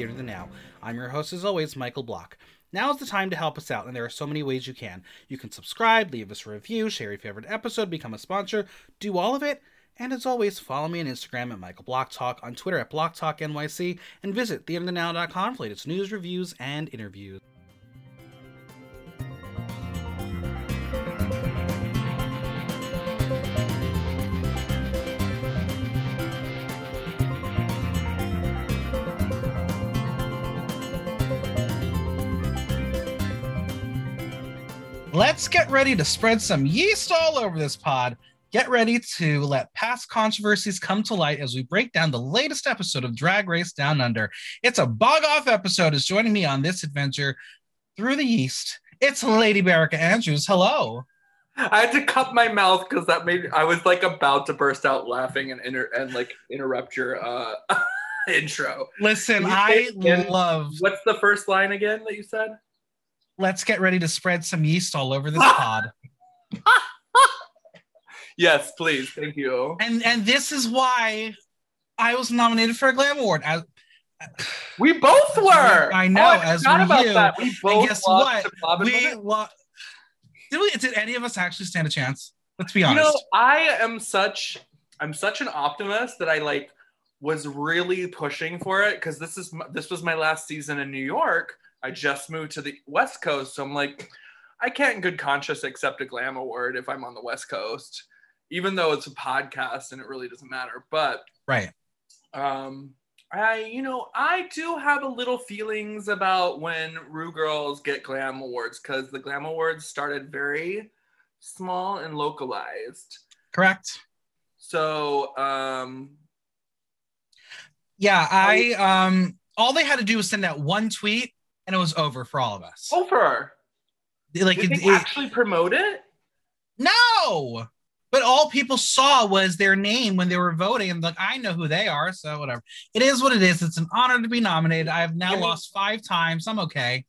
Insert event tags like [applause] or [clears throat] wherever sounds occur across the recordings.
Theater the Now. I'm your host, as always, Michael Block. Now is the time to help us out, and there are so many ways you can. You can subscribe, leave us a review, share your favorite episode, become a sponsor, do all of it. And as always, follow me on Instagram at Michael Block Talk, on Twitter at Block Talk NYC, and visit theaterthenow.com for latest news, reviews, and interviews. Let's get ready to spread some yeast all over this pod. Get ready to let past controversies come to light as we break down the latest episode of Drag Race Down Under. It's a bog off episode. Is joining me on this adventure through the yeast. It's Lady Berica Andrews. Hello. I had to cup my mouth because that made I was like about to burst out laughing and inter- and like interrupt your uh [laughs] intro. Listen, I say it again? love. What's the first line again that you said? Let's get ready to spread some yeast all over this [laughs] pod. Yes, please. Thank you. And and this is why I was nominated for a Glam Award. As, We both were. I know, Oh, I as were about you. that. We both guess lost what? and we lo- did we did any of us actually stand a chance? Let's be honest. You know, I am such I'm such an optimist that I like was really pushing for it because this is this was my last season in New York. I just moved to the West Coast, so I'm like, I can't in good conscience accept a glam award if I'm on the West Coast, even though it's a podcast and it really doesn't matter. But right. um, I, you know, I do have a little feelings about when Ru Girls get glam awards because the glam awards started very small and localized. Correct. So, um, Yeah, I um all they had to do was send out one tweet and it was over for all of us. over. like Did it, they it- actually promote it? no. But all people saw was their name when they were voting, and like I know who they are, so whatever. It is what it is. It's an honor to be nominated. I have now I mean- lost five times. I'm okay.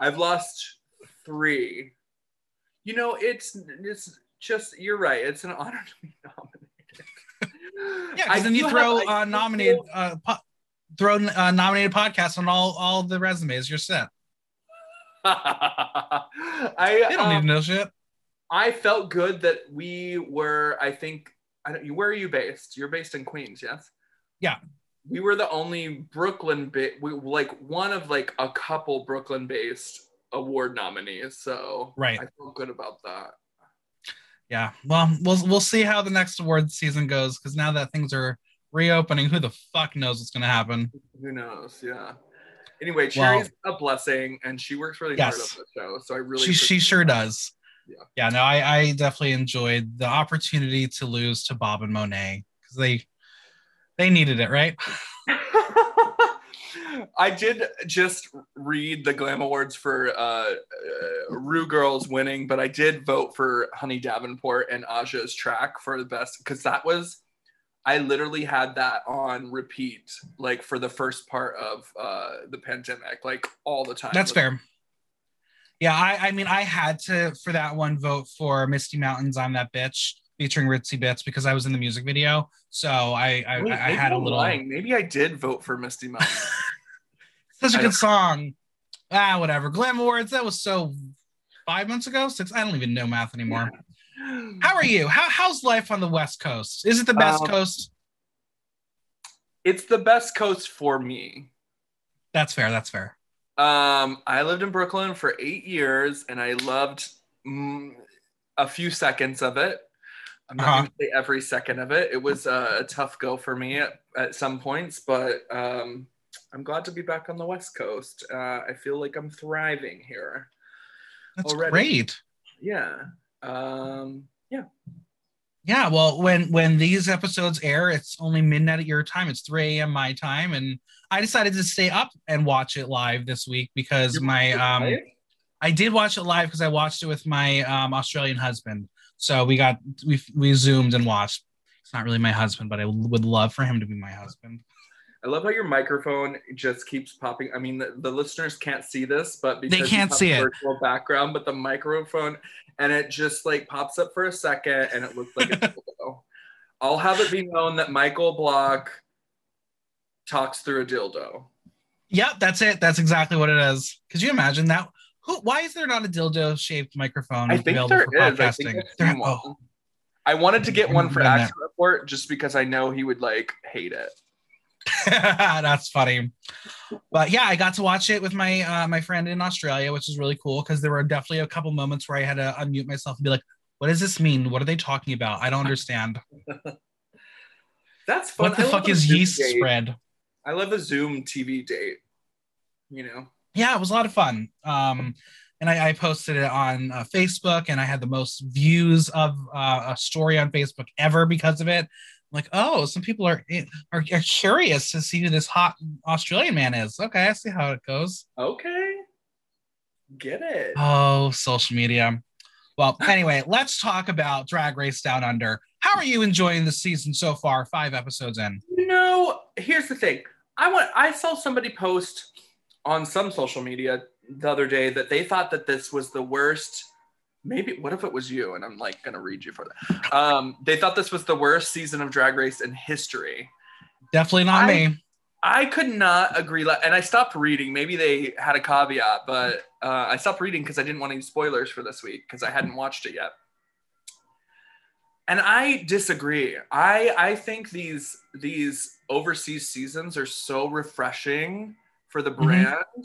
I've lost three. You know, it's it's just you're right. It's an honor to be [laughs] nominated. Yeah, because then you throw have- uh, nominated feel- uh, po- throw uh, nominated podcasts on all all the resumes. You're set. [laughs] I They don't um, need to know shit. I felt good that we were. I think. I don't. Where are you based? You're based in Queens, yes. Yeah. We were the only Brooklyn bit. We like one of like a couple Brooklyn-based award nominees. So Right. I feel good about that. Yeah. Well, we'll we'll see how the next award season goes because now that things are reopening, who the fuck knows what's gonna happen? Who knows? Yeah. Anyway, Cherry's a blessing, and she works really hard on the show. So I really. she she sure that. does. Yeah. Yeah. No, I I definitely enjoyed the opportunity to lose to Bob and Monet because they they needed it, right? [laughs] [laughs] I did just read the Glam Awards for uh, uh, Ru Girls winning, but I did vote for Honey Davenport and Aja's track for the best because that was, I literally had that on repeat like for the first part of uh, the pandemic, like all the time. That's fair. Yeah, I I mean I had to for that one vote for Misty Mountains. I'm that bitch featuring Ritzy Bits because I was in the music video. So I I, Wait, I had a little lying. Maybe I did vote for Misty Mountains. [laughs] such a I good don't- song. Ah, whatever. Glam Awards. That was so five months ago. Six. I don't even know math anymore. How are you? How how's life on the West Coast? Is it the best Um, coast? It's the best coast for me. That's fair. That's fair. Um, I lived in Brooklyn for eight years, and I loved mm, a few seconds of it. I'm not Uh-huh. going to say every second of it. It was uh, a tough go for me at, at some points, but um, I'm glad to be back on the West Coast. Uh, I feel like I'm thriving here. That's Already. great. Yeah. Um, yeah. Yeah, well, when when these episodes air, it's only midnight at your time. It's 3 a.m. my time, and I decided to stay up and watch it live this week because You're my um live? I did watch it live because I watched it with my um Australian husband. So we got we we zoomed and watched. It's not really my husband, but I would love for him to be my husband. I love how your microphone just keeps popping. I mean, the, the listeners can't see this, but because you can't have see it. virtual background, but the microphone and it just like pops up for a second, and it looks like a [laughs] dildo. I'll have it be known that Michael Block talks through a dildo. Yep, that's it. That's exactly what it is. Could you imagine that? Who? Why is there not a dildo shaped microphone I think available there for is. I think podcasting? There- oh, I wanted to get one for. Action Report just because I know he would like hate it. [laughs] that's funny. But yeah, I got to watch it with my uh, my friend in Australia, which is really cool because there were definitely a couple moments where I had to unmute myself and be like, "What does this mean? What are they talking about? I don't understand. [laughs] That's fun. What the I fuck is Zoom yeast date. spread?" I love a Zoom TV date. You know, yeah, it was a lot of fun. Um, and I, I posted it on uh, Facebook, and I had the most views of uh, a story on Facebook ever because of it. Like, oh, some people are, eh, are are curious to see who this hot Australian man is. Okay, I see how it goes. okay, get it. Oh, social media. Well, [laughs] anyway, let's talk about Drag Race Down Under. How are you enjoying the season so far? Five episodes in. You know, here's the thing. I want. I saw somebody post on some social media the other day that they thought that this was the worst. Maybe what if it was you? And I'm like gonna read you for that. Um, they thought this was the worst season of Drag Race in history. Definitely not I- me. I could not agree. le- And I stopped reading. Maybe they had a caveat, but uh, I stopped reading because I didn't want any spoilers for this week because I hadn't watched it yet. And I disagree. I I think these these overseas seasons are so refreshing for the Mhm. brand.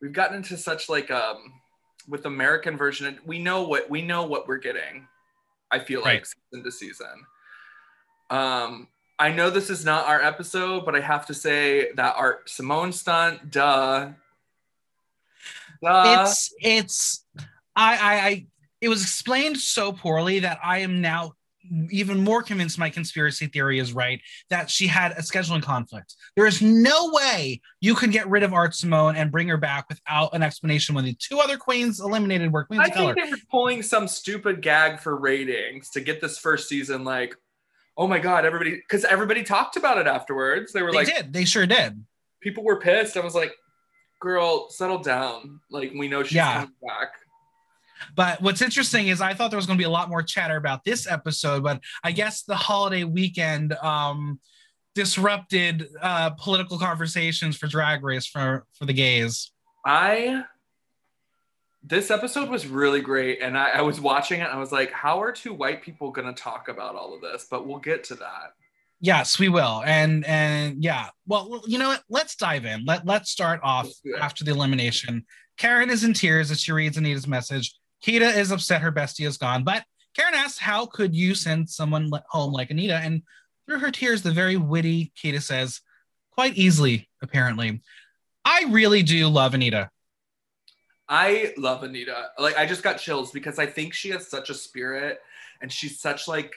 We've gotten into such like um with American version. We know what we know what we're getting. I feel like season to season. Um, I know this is not our episode, but I have to say that Art Simone stunt, duh. Duh. it's it's I, I I it was explained so poorly that I am now even more convinced my conspiracy theory is right that she had a scheduling conflict. There is no way you can get rid of Art Simone and bring her back without an explanation when the two other queens eliminated were queens I think they were pulling some stupid gag for ratings to get this first season like, oh my god, everybody because everybody talked about it afterwards. They were They like, did. They sure did. people were pissed. I was like, girl, settle down. Like we know she's Yeah. coming back. But what's interesting is I thought there was going to be a lot more chatter about this episode, but I guess the holiday weekend um, disrupted uh, political conversations for Drag Race for for the gays. I this episode was really great, and I, I was watching it. And I was like, "How are two white people going to talk about all of this?" But we'll get to that. Yes, we will. And and yeah, well, you know what? Let's dive in. Let let's start off Let's do it. after the elimination. Karen is in tears as she reads Anita's message. Kita is upset her bestie is gone, but Karen asks, "How could you send someone home like Anita?" And through her tears, the very witty Kita says, "Quite easily, apparently." I really do love Anita. I love Anita. Like, I just got chills because I think she has such a spirit, and she's such like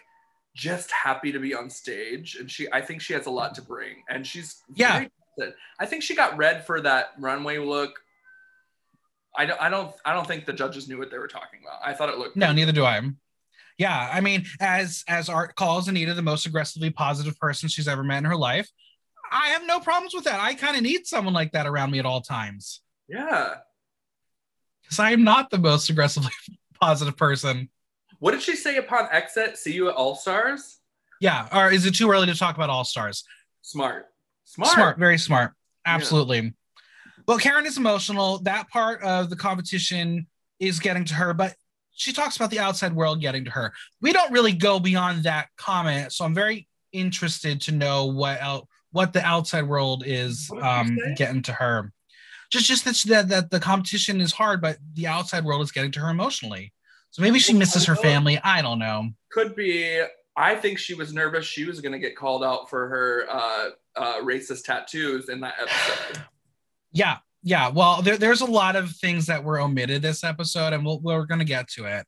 just happy to be on stage, and she. I think she has a lot to bring, and she's Yeah. very. I think she got red for that runway look. I don't. I don't. I don't think the judges knew what they were talking about. I thought it looked. No, neither do I. Yeah, I mean, as as Art calls Anita the most aggressively positive person she's ever met in her life, I have no problems with that. I kind of need someone like that around me at all times Yeah. because I am not the most aggressively [laughs] positive person. What did she say upon exit? See you at All Stars. Yeah, or is it too early to talk about All Stars? Smart. Smart. Smart, very smart. Yeah. Well, Karen is emotional. That part of the competition is getting to her, but she talks about the outside world getting to her. We don't really go beyond that comment, so I'm very interested to know what out what the outside world is What did you um, getting to her. Just just that, she- that that the competition is hard, but the outside world is getting to her emotionally. So maybe she misses her family. I don't know. Could be. I think she was nervous. She was going to get called out for her uh, uh, racist tattoos in that episode. Yeah, yeah. Well, there, there's a lot of things that were omitted this episode, and we'll, we're going to get to it.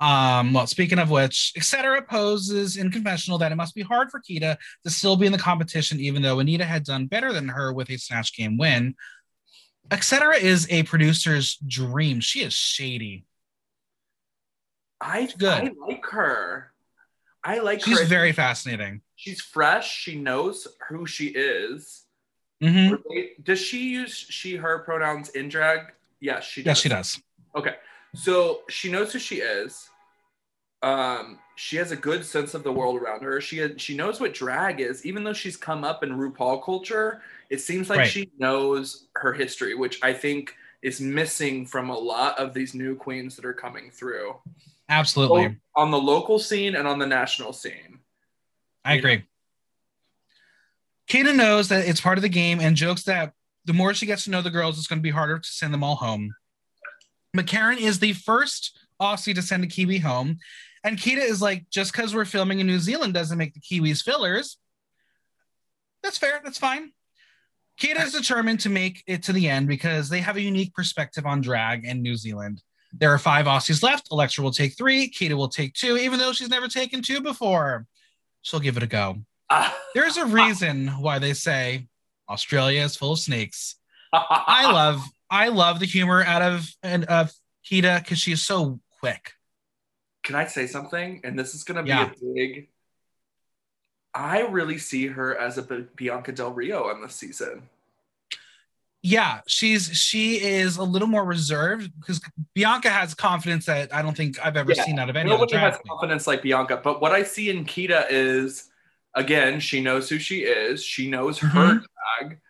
Um, well, speaking of which, etc. poses in confessional that it must be hard for Kita to still be in the competition, even though Anita had done better than her with a Snatch Game win. Etc. is a producer's dream. She is shady. I Good. I like her. I like She's her. She's very fascinating. She's fresh. She knows who she is. Hmm Does she use she her pronouns in drag? Yes, she does. Yes, she does. Okay. So she knows who she is. um, she has a good sense of the world around her. She she knows what drag is, even though she's come up in RuPaul culture. It seems like Right. she knows her history, which I think is missing from a lot of these new queens that are coming through Absolutely. both on the local scene and on the national scene. I agree. Kita knows that it's part of the game and jokes that the more she gets to know the girls, it's going to be harder to send them all home. McCarran is the first Aussie to send a Kiwi home. And Kita is like, just because we're filming in New Zealand doesn't make the Kiwis fillers. That's fair. That's fine. Kita is determined to make it to the end because they have a unique perspective on drag in New Zealand. There are five Aussies left. Elektra will take three. Kita will take two, even though she's never taken two before. She'll give it a go. [laughs] There's a reason why they say Australia is full of snakes. I [laughs] love I love the humor out of and of Kita because she's so quick. Can I say something? And this is going to be Yeah. a big. I really see her as a Bianca Del Rio in this season. Yeah, she's she is a little more reserved because Bianca has confidence that I don't think I've ever Yeah. seen out of any Nobody has confidence like Bianca, but what I see in Kita is, again, she knows who she is. She knows her Mhm. drag.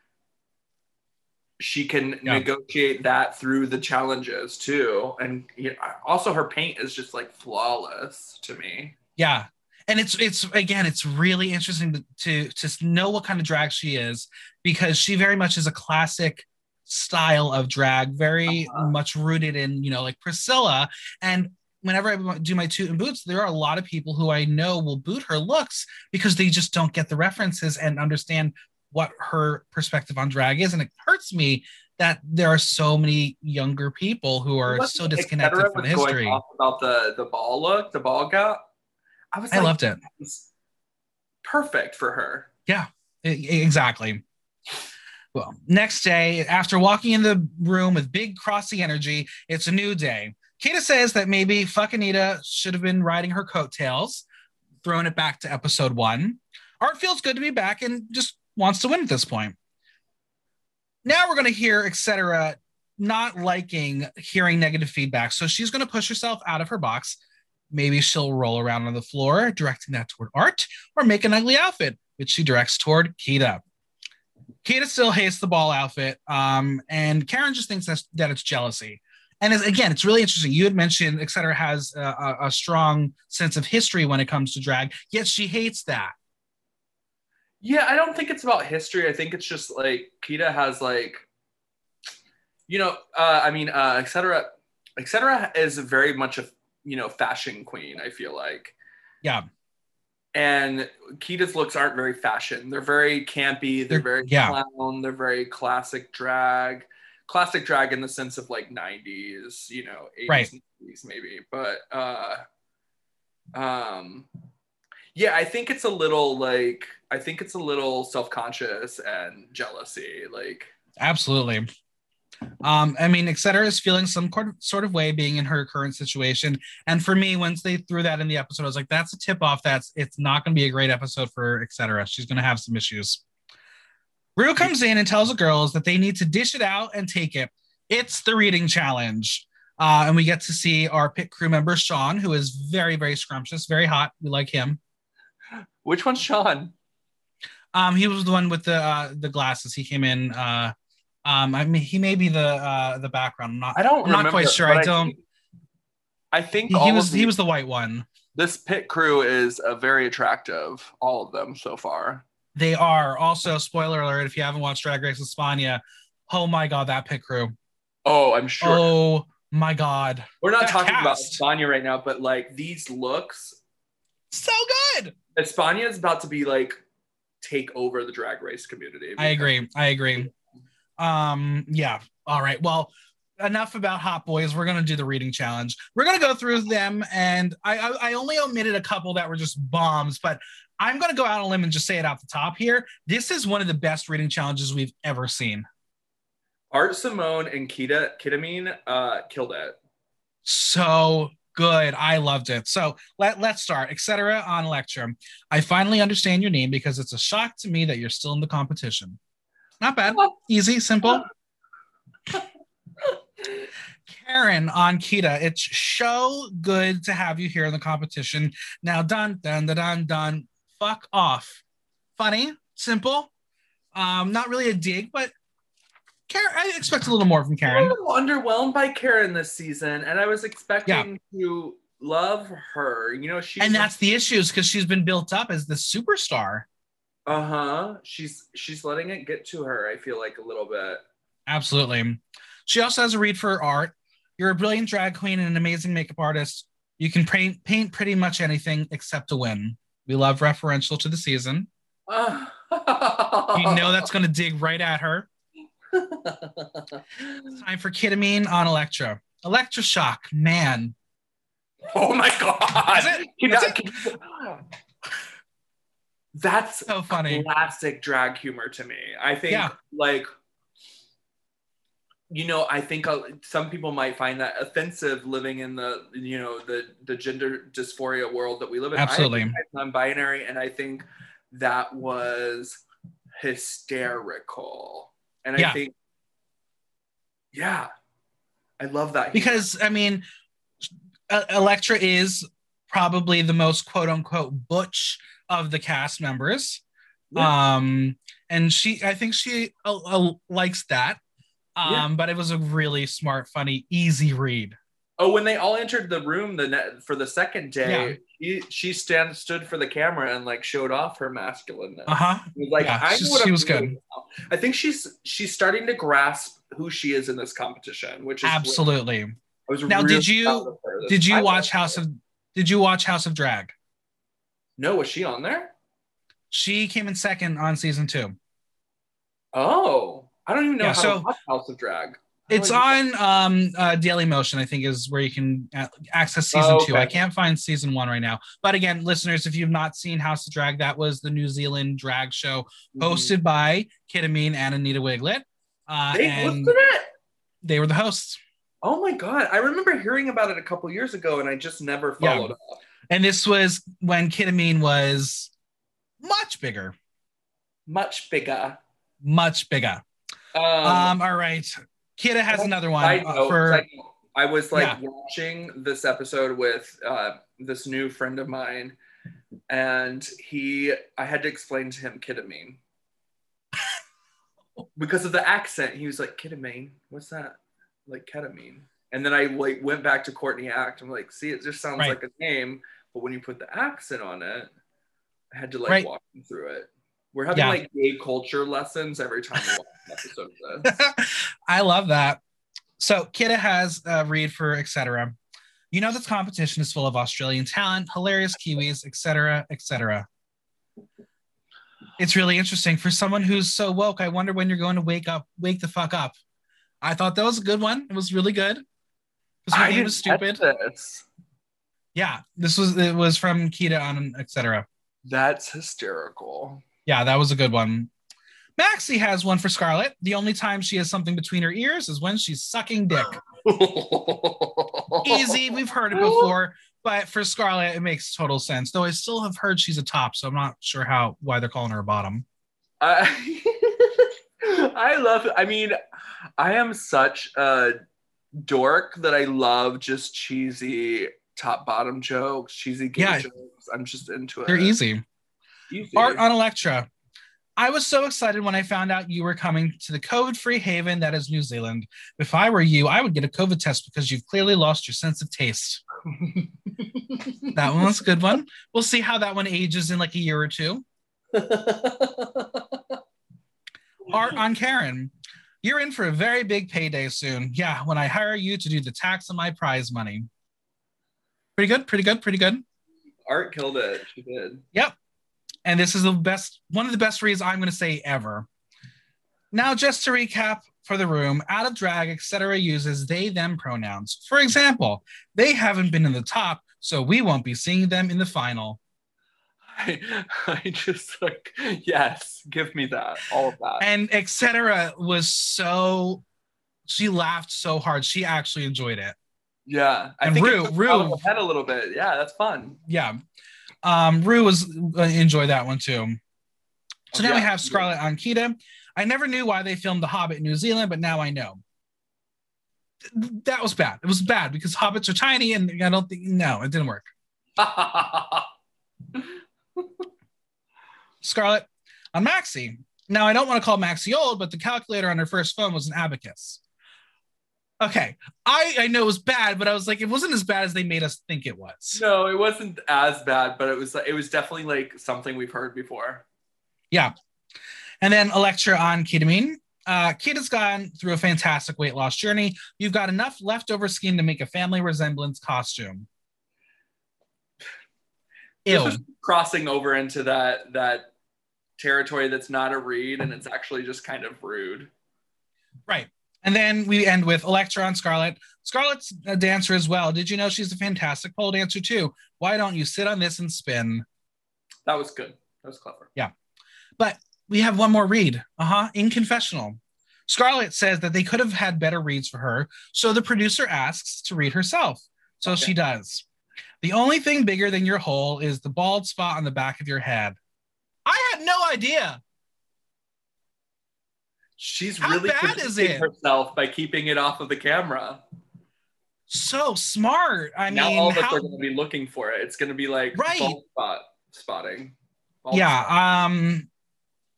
She can Yeah. negotiate that through the challenges too, and you know, also her paint is just like flawless to me. Yeah. And it's it's again, it's really interesting to, to to know what kind of drag she is because she very much is a classic style of drag, very Uh-huh. much rooted in, you know, like Priscilla. And whenever I do my toot and boots, there are a lot of people who I know will boot her looks because they just don't get the references and understand what her perspective on drag is. And it hurts me that there are so many younger people who are so disconnected from the was going history. about the the ball look, the ball gown. I was I like, loved it. "It's perfect for her. E- Exactly. Well, next day, after walking in the room with big crossy energy, it's a new day. Kita says that maybe fuck Anita should have been riding her coattails, throwing it back to episode one. Art feels good to be back and just wants to win at this point. Now we're going to hear, etc., not liking hearing negative feedback. So she's going to push herself out of her box. Maybe she'll roll around on the floor, directing that toward Art, or make an ugly outfit, which she directs toward Kita. Kita still hates the ball outfit, um, and Karen just thinks that it's jealousy. And as, again, it's really interesting. You had mentioned, etc., has a, a, strong sense of history when it comes to drag, yet she hates that. Yeah, I don't think it's about history. I think it's just like Kita has like, you know, uh, I mean, uh, et cetera, et cetera is very much a you know fashion queen. I feel like, Yeah, and Kita's looks aren't very fashion. They're very campy. They're, They're- very yeah. clown. They're very classic drag. Classic drag in the sense of like '90s, you know, '80s, Right. '90s maybe. But uh, um, yeah, I think it's a little like I think it's a little self-conscious and jealousy. Like, absolutely. Um, I mean, etc. is feeling some sort of way being in her current situation. And for me, once they threw that in the episode, I was like, that's a tip off. That's it's not going to be a great episode for etc. She's going to have some issues. Ru comes in and tells the girls that they need to dish it out and take it. It's the reading challenge. Uh, and we get to see our pit crew member, Sean, who is very, very scrumptious, very hot. We like him. which one's Sean? Um, he was the one with the uh, the glasses. He came in. Uh, um, I mean, he may be the uh, the background. I'm not. I don't. I'm not remember, quite sure. I don't. I think He, all he was he the- was the white one. This pit crew is uh, very attractive. All of them so far. They are also spoiler alert. If you haven't watched Drag Race España, oh my god, that pit crew. Oh, I'm sure. Oh my god, We're not that talking about cast. Espana right now, but like these looks, so good. Espana is about to be like take over the drag race community. I agree. I agree. Um, yeah. All right. Well, enough about Hot Boys. We're gonna do the reading challenge. We're gonna go through them, and I I, I only omitted a couple that were just bombs, but I'm gonna go out on a limb and just say it out the top here. This is one of the best reading challenges we've ever seen. Art Simone and Kita Kitamine uh, killed it. So good. I loved it. So let, let's start, etc. on Electrum. I finally understand your name because it's a shock to me that you're still in the competition. Not bad. Easy, simple. [laughs] Karen on Kita, it's so good to have you here in the competition. Now, done, done, done. dun. Fuck off. Funny, simple. Um, not really a dig, but Karen, I expect a little more from Karen. I'm a little underwhelmed by Karen this season, and I was expecting to love her. You know, she And that's the issue, is because she's been built up as the superstar. uh huh. She's she's letting it get to her. I feel like a little bit. Absolutely. She also has a read for her art. You're a brilliant drag queen and an amazing makeup artist. You can paint paint pretty much anything except a win. We love referential to the season. You know that's going to dig right at her. [laughs] Time for Kita Mean on Elektra. Elektra shock, man. oh my god! Is it? Can Is I- it? can- That's So funny. classic drag humor to me. I think Yeah. like you know, I think uh, some people might find that offensive living in the you know the the gender dysphoria world that we live in. Absolutely. I'm binary, and I think that was hysterical. And Yeah. I think, yeah, I love that. Because, I mean, Elektra is probably the most quote unquote butch of the cast members. Yeah. Um, and she, I think she uh, uh, likes that. Um, Yeah. but it was a really smart, funny, easy read. Oh, when they all entered the room the ne- for the second day, he, she stand stood for the camera and like showed off her masculineness. Uh huh. Was Like Yeah, I she- she was good. now. I think she's she's starting to grasp who she is in this competition, which is Absolutely. I was Now, really did you- proud of her this Did you watch House of? Did you watch House of Drag? No, was she on there? She came in second on season two. Oh, I don't even know Yeah, how so- to watch House of Drag. How It's do I do on um, uh, Dailymotion, I think, is where you can uh, access season Oh, two. okay. I can't find season one right now. But again, listeners, if you've not seen House of Drag, that was the New Zealand drag show that? hosted by Kita Mean and Anita Wigl'it. Uh, They and hosted it. they were the hosts. Oh my god, I remember hearing about it a couple years ago, and I just never Yeah. followed up. And this was when Kita Mean was much bigger, Much bigger. much bigger. Um, Um, all right. Kita has another one Side uh, note, for I was like Yeah. watching this episode with uh, this new friend of mine, and he, I had to explain to him ketamine [laughs] because of the accent. He was like, "Ketamine, what's that?" Like ketamine, and then I like went back to Courtney Act. I'm like, "See, it just sounds Right. like a name, but when you put the accent on it, I had to like Right. walk him through it." We're having Yeah. like gay culture lessons every time we watch an episode of this. [laughs] I love that. So Kita has a read for etc. You know this competition is full of Australian talent, hilarious Kiwis, etc., etc. It's really interesting for someone who's so woke. I wonder when you're going to wake up, wake the fuck up. I thought that was a good one. It was really good. My I name was stupid. This. Yeah, this was it was from Kita on etc. That's hysterical. Yeah, that was a good one. Maxi has one for Scarlet. The only time she has something between her ears is when she's sucking dick. [laughs] easy. We've heard it before, but for Scarlet, it makes total sense. Though I still have heard she's a top, so I'm not sure how why they're calling her a bottom. I, [laughs] I love. I mean, I am such a dork that I love just cheesy top bottom jokes, cheesy gay Yeah. jokes. I'm just into it. They're easy. Art on Elektra. I was so excited when I found out you were coming to the COVID free haven that is New Zealand. If I were you, I would get a COVID test because you've clearly lost your sense of taste. [laughs] That one was a good one. We'll see how that one ages in like a year or two. [laughs] Art on Karen. You're in for a very big payday soon. Yeah, when I hire you to do the tax on my prize money. Pretty good, pretty good, pretty good. Art killed it. She did. And this is the best, one of the best reads I'm going to say ever. Now, just to recap for the room, out of drag, etc., uses they them pronouns. For example, they haven't been in the top, so we won't be seeing them in the final. I, I just like yes, give me that. All of that. And etc. was so, she laughed so hard. She actually enjoyed it. yeah, I and think Ru- Ru- head a little bit. Yeah, that's fun. Yeah. Um, Ru was uh, enjoy that one too. So now we have Scarlet on Kita. I never knew why they filmed The Hobbit in New Zealand, but now I know. th- that was bad. It was bad because hobbits are tiny, and I don't think no, it didn't work. [laughs] Scarlet on Maxi. Now I don't want to call Maxi old, but the calculator on her first phone was an abacus. Okay, I I know it was bad, but I was like, it wasn't as bad as they made us think it was. no, it wasn't as bad, but it was it was definitely like something we've heard before. Yeah, and then Elektra on Kita Mean. Uh, Kid has gone through a fantastic weight loss journey. You've got enough leftover skin to make a family resemblance costume. Ew. crossing over into that that territory that's not a read and it's actually just kind of rude. Right. And then we end with Elektra on Scarlet. Scarlet's a dancer as well. Did you know she's a fantastic pole dancer too? Why don't you sit on this and spin? That was good. That was clever. Yeah. But we have one more read. Uh huh. In confessional. Scarlet says that they could have had better reads for her. So the producer asks to read herself. So Okay. she does. The only thing bigger than your hole is the bald spot on the back of your head. I had no idea. She's How really bad is it? herself by keeping it off of the camera. So smart. I now mean, all of us are going to be looking for it. It's going to be like Right. bald spot spotting. Bald spot. yeah um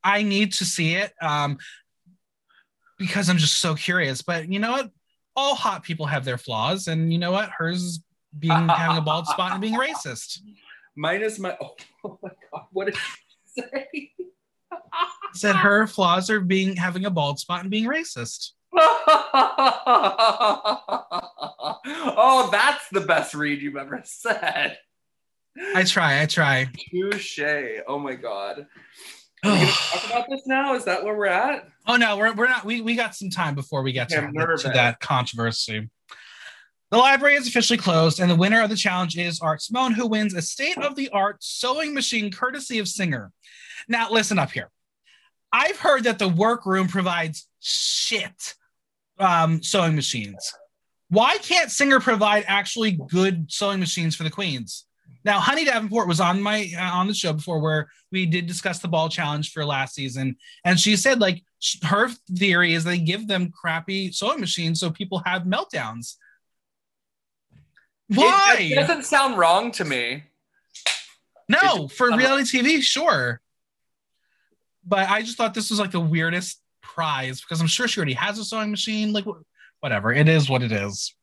i need to see it um because i'm just so curious but you know what all hot people have their flaws and you know what hers is being [laughs] having a bald spot and being racist Mine is my. [laughs] Oh, my god! What did you say? Said her flaws are being having a bald spot and being racist [laughs] oh, that's the best read you've ever said. i try i try Touche. Oh my god. Are we gonna talk [sighs] about this now? Is that where we're at? oh no we're, we're not we, we got some time before we get to, to that controversy the library is officially closed, and the winner of the challenge is Art Simone, who wins a state of the art sewing machine courtesy of Singer. Now, listen up here. I've heard that the workroom provides shit um, sewing machines. Why can't Singer provide actually good sewing machines for the queens? Now, Honey Davenport was on my uh, on the show before where we did discuss the ball challenge for last season, and she said like sh- her theory is they give them crappy sewing machines so people have meltdowns. Why? it doesn't sound wrong to me. No, It- for reality TV, sure. But I just thought this was like the weirdest prize because I'm sure she already has a sewing machine. Like, whatever. It is what it is.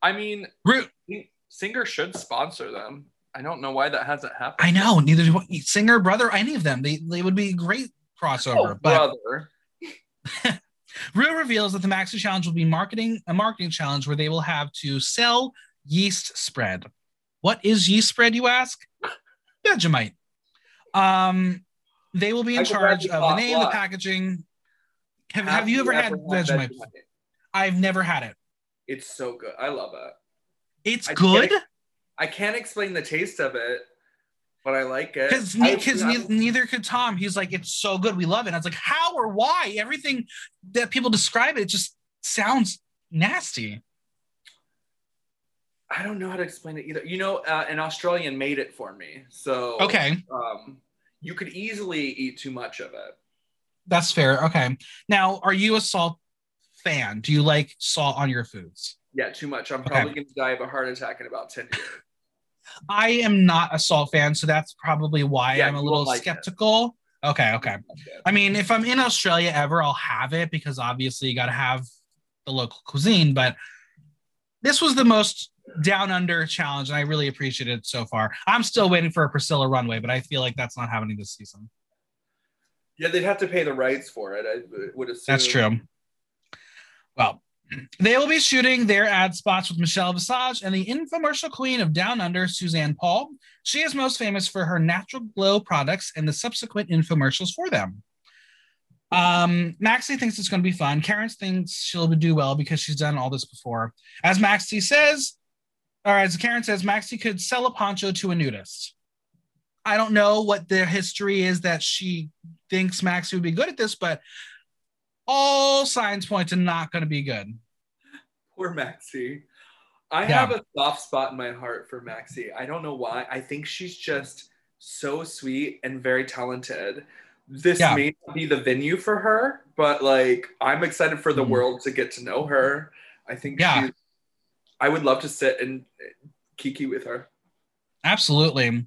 I mean, Ru- Singer should sponsor them. I don't know why that hasn't happened. I know. Neither do singer, brother, any of them. They they would be a great crossover. Oh, but brother. [laughs] Ru reveals that the Maxi Challenge will be marketing a marketing challenge where they will have to sell yeast spread. What is yeast spread, you ask? [laughs] Vegemite. Um, they will be in charge of the name, the packaging. Have, have, you ever had Vegemite? before? I've never had it. It's so good. I love it. It's I good can't- I can't explain the taste of it, but I like it. because because neither could Tom. He's like, it's so good, we love it. And I was like, how or why? Everything that people describe it just sounds nasty. I don't know how to explain it either. You know, uh, an Australian made it for me, so Okay, Um, you could easily eat too much of it. that's fair. Okay, now are you a salt fan? Do you like salt on your foods? Yeah, too much. I'm Okay. probably going to die of a heart attack in about ten years. I am not a salt fan, so that's probably why Yeah, I'm a little like it. skeptical. Okay, okay. I mean, if I'm in Australia ever, I'll have it because obviously you got to have the local cuisine. But this was the most down under challenge, and I really appreciate it so far. I'm still waiting for a Priscilla runway, but I feel like that's not happening this season. Yeah, they'd have to pay the rights for it. I would assume. That's true. Well, [clears throat] they will be shooting their ad spots with Michelle Visage and the infomercial queen of Down Under, Suzanne Paul. She is most famous for her natural glow products and the subsequent infomercials for them. Um, Maxi thinks it's going to be fun. Karen thinks she'll do well because she's done all this before. As Maxi says, or as Karen says, Maxi could sell a poncho to a nudist. I don't know what the history is that she thinks Maxi would be good at this, but all signs point to not going to be good. Poor Maxi. I Yeah. have a soft spot in my heart for Maxi. I don't know why. I think she's just so sweet and very talented. This Yeah. may not be the venue for her, but like I'm excited for the Mhm. world to get to know her. I think Yeah. she. I would love to sit and kiki with her. Absolutely.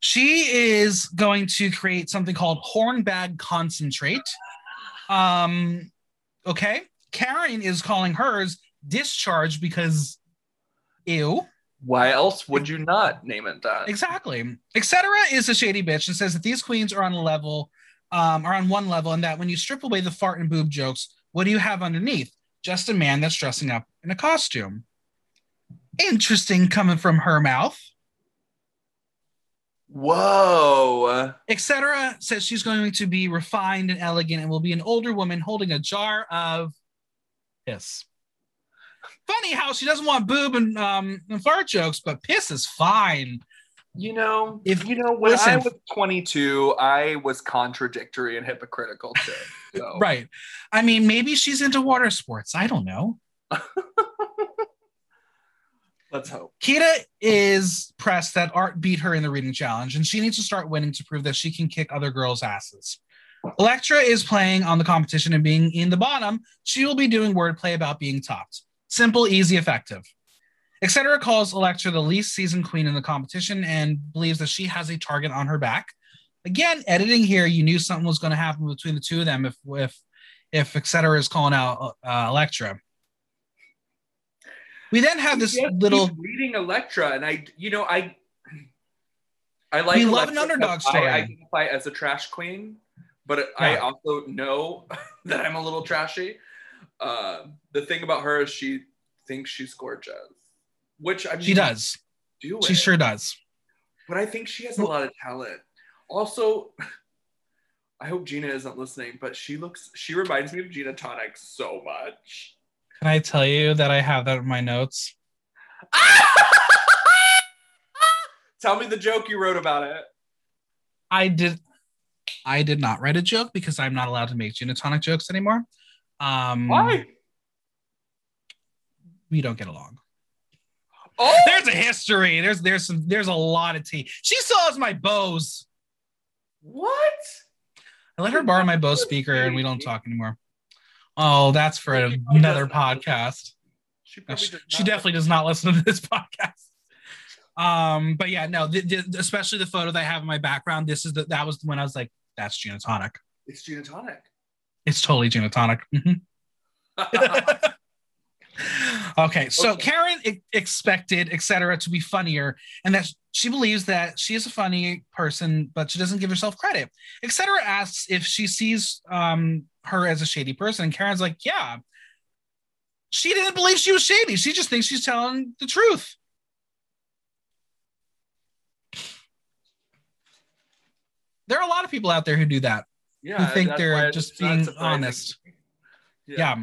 She is going to create something called hornbag concentrate. Um, okay. Karen is calling hers discharge because ew. Why else would you not name it that? Exactly. Etc. is a shady bitch and says that these queens are on a level, um, are on one level, and that when you strip away the fart and boob jokes, what do you have underneath? Just a man that's dressing up in a costume. Interesting coming from her mouth. Whoa. Etc. says she's going to be refined and elegant and will be an older woman holding a jar of piss. Funny how she doesn't want boob and, um, and fart jokes, but piss is fine. You know, If- you know, when I listen- was 22, I was contradictory and hypocritical too. So. [laughs] Right. I mean, maybe she's into water sports. I don't know. [laughs] Let's hope. Kita is pressed that Art beat her in the reading challenge, and she needs to start winning to prove that she can kick other girls' asses. Elektra is playing on the competition and being in the bottom. She will be doing wordplay about being topped. Simple, easy, effective. Etc. calls Elektra the least seasoned queen in the competition and believes that she has a target on her back. Again, editing here, you knew something was going to happen between the two of them if if if Etc. is calling out uh, Elektra. We then have this little reading Elektra, and I, you know, I, I like. We love an underdog story. I identify as a trash queen, but I also know [laughs] that I'm a little trashy. Uh, the thing about her is she thinks she's gorgeous, which I mean, she does. do it. She sure does. but I think she has a lot of talent. Also, [laughs] I hope Gina isn't listening, but she looks. She reminds me of Gina Tonic so much. Can I tell you that I have that in my notes? [laughs] Tell me the joke you wrote about it. I did I did not write a joke because I'm not allowed to make Gina Tonic jokes anymore. Um Why? we don't get along. Oh, There's a history. There's there's some there's a lot of tea. She saws my Bose. what? I let her borrow my Bose speaker and we don't talk anymore. Oh, that's for another podcast. She, She, she definitely does not listen to this [laughs] podcast. Um, but yeah, no, the, the, especially the photo that I have in my background. This is the that was when I was like, that's Gina Tonic. It's Gina Tonic. It's totally Gina Tonic. Mhm. [laughs] okay, so Okay. Karen e- expected, etc., to be funnier, and that she believes that she is a funny person, but she doesn't give herself credit. Etc. asks if she sees um, her as a shady person, and Karen's like, "Yeah." She didn't believe she was shady. She just thinks she's telling the truth. There are a lot of people out there who do that. yeah, who think they're just being honest. Yeah.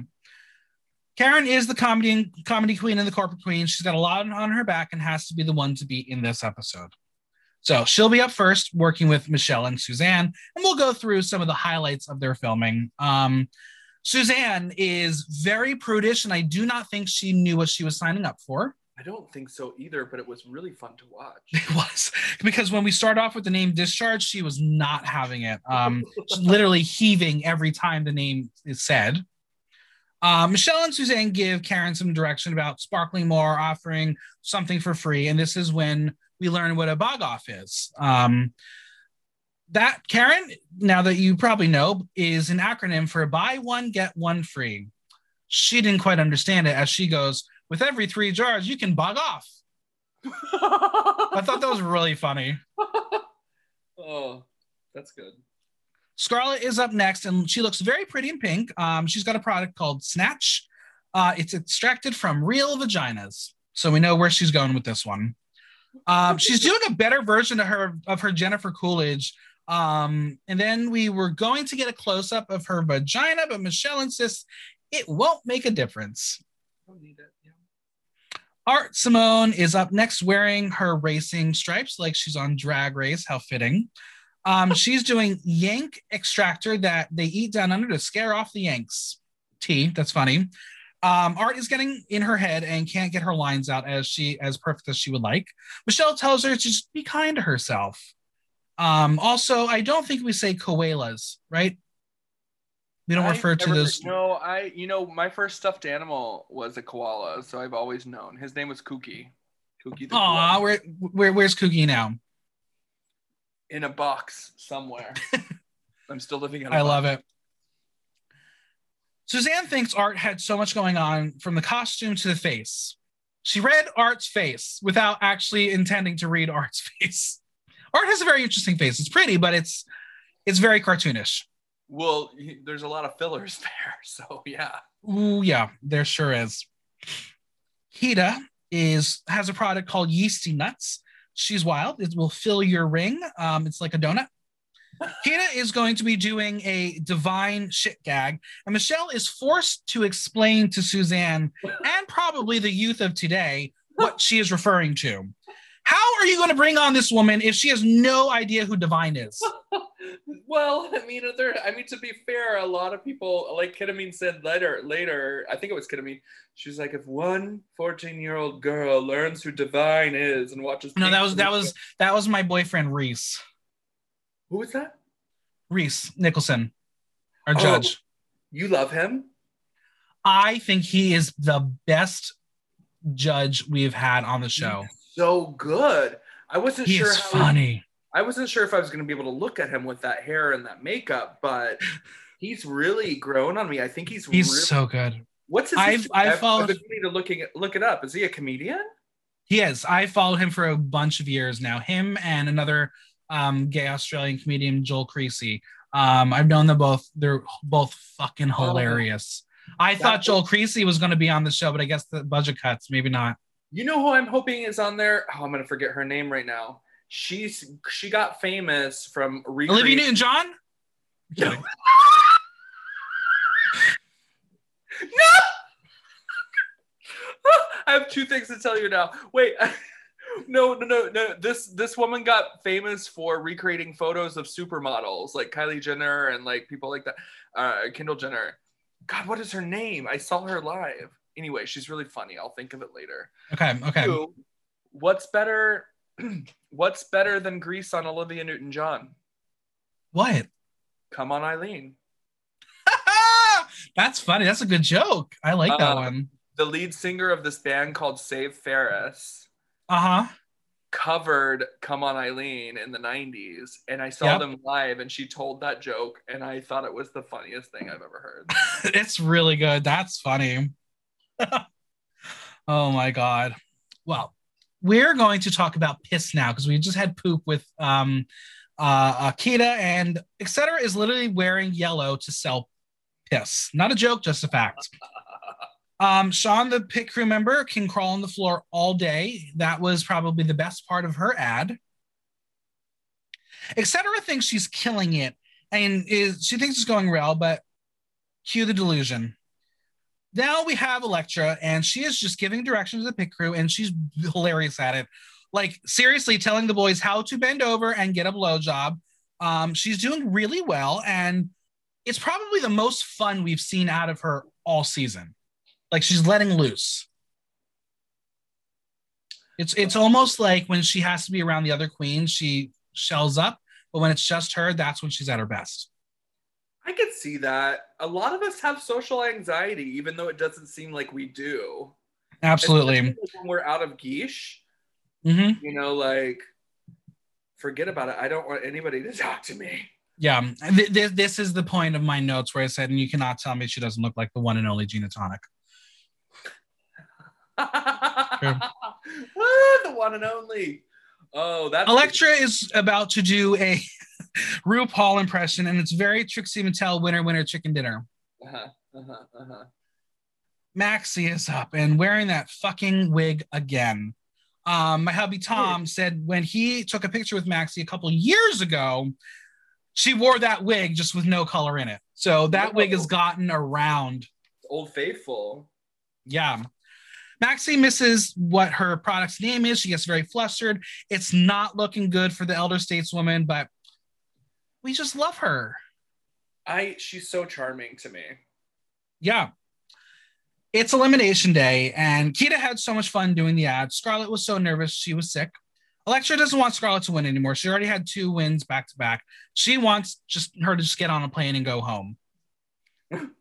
Karen is the comedy comedy queen and the corporate queen. She's got a lot on her back and has to be the one to be in this episode. So she'll be up first, working with Michelle and Suzanne, and we'll go through some of the highlights of their filming. Um, Suzanne is very prudish, and I do not think she knew what she was signing up for. I don't think so either, but it was really fun to watch. It was because when we start off with the name discharge, she was not having it. Um, literally heaving every time the name is said. Uh, Michelle and Suzanne give Karen some direction about sparkling more, offering something for free, and this is when we learn what a bog off is. Um, that Karen, now that you probably know, is an acronym for buy one get one free. She didn't quite understand it as she goes, "With every three jars, you can bog off." I thought that was really funny. [laughs] oh, that's good. Scarlet is up next, and she looks very pretty in pink. Um, she's got a product called Snatch. Uh, it's extracted from real vaginas, so we know where she's going with this one. Um, she's doing a better version of her of her Jennifer Coolidge. Um, and then we were going to get a close up of her vagina, but Michelle insists it won't make a difference. Don't need it. Yeah. Art Simone is up next wearing her racing stripes like she's on drag race. How fitting. Um, [laughs] she's doing Yank extractor that they eat down under to scare off the Yanks. T, that's funny. Um, Art is getting in her head and can't get her lines out as she as perfect as she would like. Michelle tells her to just be kind to herself. Um, also, I don't think we say koalas, right? We don't I refer to never- those. No, I. You know, my first stuffed animal was a koala, so I've always known. His name was Kookie. Kookie the Aw, where, where where's Cookie now? In a box somewhere. [laughs] I'm still living in. a I box. I love it. Suzanne thinks Art had so much going on from the costume to the face. She read Art's face without actually intending to read Art's [laughs] face. Art has a very interesting face. It's pretty, but it's it's very cartoonish. Well, there's a lot of fillers [laughs] there, so yeah. Ooh, yeah, there sure is. Kita is has a product called Yeasty Nuts. She's wild. It will fill your ring. Um, it's like a donut. Kita is going to be doing a divine shit gag, and Michelle is forced to explain to Suzanne and probably the youth of today what she is referring to. How are you going to bring on this woman if she has no idea who divine is? [laughs] Well, I mean, there. I mean, to be fair, a lot of people, like Kita Mean said later. Later, I think it was Kita Mean. was like, if one 14-year-old girl learns who divine is and watches. No, that was that was that was my boyfriend Rhys. Who was that? Rhys Nicholson, our Oh. judge. You love him? I think he is the best judge we've had on the show. So good. I wasn't He sure. how funny. I wasn't sure if I was going to be able to look at him with that hair and that makeup, but [laughs] he's really grown on me. I think he's. He's really, so good. What's his? I've- I've I've followed- been meaning to looking at, look it up. Is he a comedian? He is. I followed him for a bunch of years now. Him and another um, gay Australian comedian, Joel Creasy. Um, I've known them both. They're both fucking hilarious. I thought Joel Creasy was going to be on the show, but I guess the budget cuts. Maybe not. You know who I'm hoping is on there? Oh, I'm gonna forget her name right now. She's she got famous from Olivia. Newton-John. No. [laughs] no. [laughs] I have two things to tell you now. Wait. [laughs] No, no, no, no. This this woman got famous for recreating photos of supermodels like Kylie Jenner and like people like that. Uh, Kendall Jenner. God, what is her name? I saw her live. Anyway, she's really funny. I'll think of it later. Okay. Okay. Two, what's better? [clears throat] what's better than Grease on Olivia Newton-John? What? Come on, Eileen. [laughs] That's funny. That's a good joke. I like that Uh, one. The lead singer of this band called Save Ferris Uh huh. covered Come On Eileen in the 90s and I saw Yep. them live and she told that joke and I thought it was the funniest thing I've ever heard. [laughs] it's really good. That's funny. [laughs] oh my god. Well, we're going to talk about piss now because we just had poop with um uh Akita and etc. is literally wearing yellow to sell piss. Not a joke, just a fact. [laughs] Um, Sean, the pit crew member, can crawl on the floor all day. That was probably the best part of her ad. Etc. thinks she's killing it and is she thinks it's going well, but cue the delusion. Now we have Elektra, and she is just giving directions to the pit crew, and she's hilarious at it. Like seriously, telling the boys how to bend over and get a blowjob. Um, she's doing really well, and it's probably the most fun we've seen out of her all season. Like she's letting loose. It's it's almost like when she has to be around the other queens, she shells up, but when it's just her, that's when she's at her best. I could see that. A lot of us have social anxiety, even though it doesn't seem like we do. Absolutely. Especially when we're out of geesh, hmm you know, like forget about it. I don't want anybody to [laughs] talk to me. Yeah, th- th- this is the point of my notes where I said, and you cannot tell me she doesn't look like the one and only Gina Tonic. [laughs] Ah, the one and only. Oh, that's Elektra is about to do a [laughs] RuPaul impression, and it's very Trixie Mattel winner winner chicken dinner. Uh-huh, uh-huh, uh-huh. Maxi is up and wearing that fucking wig again. Um, my hubby Tom said when he took a picture with Maxi a couple years ago, she wore that wig just with no color in it. So that wig has gotten around. Old Faithful. Yeah. Maxi misses what her product's name is. She gets very flustered. It's not looking good for the elder stateswoman, but we just love her. I she's so charming to me. Yeah. It's elimination day, and Kita had so much fun doing the ad. Scarlet was so nervous, she was sick. Elektra doesn't want Scarlet to win anymore. She already had two wins back to back. She wants just her to just get on a plane and go home. [laughs]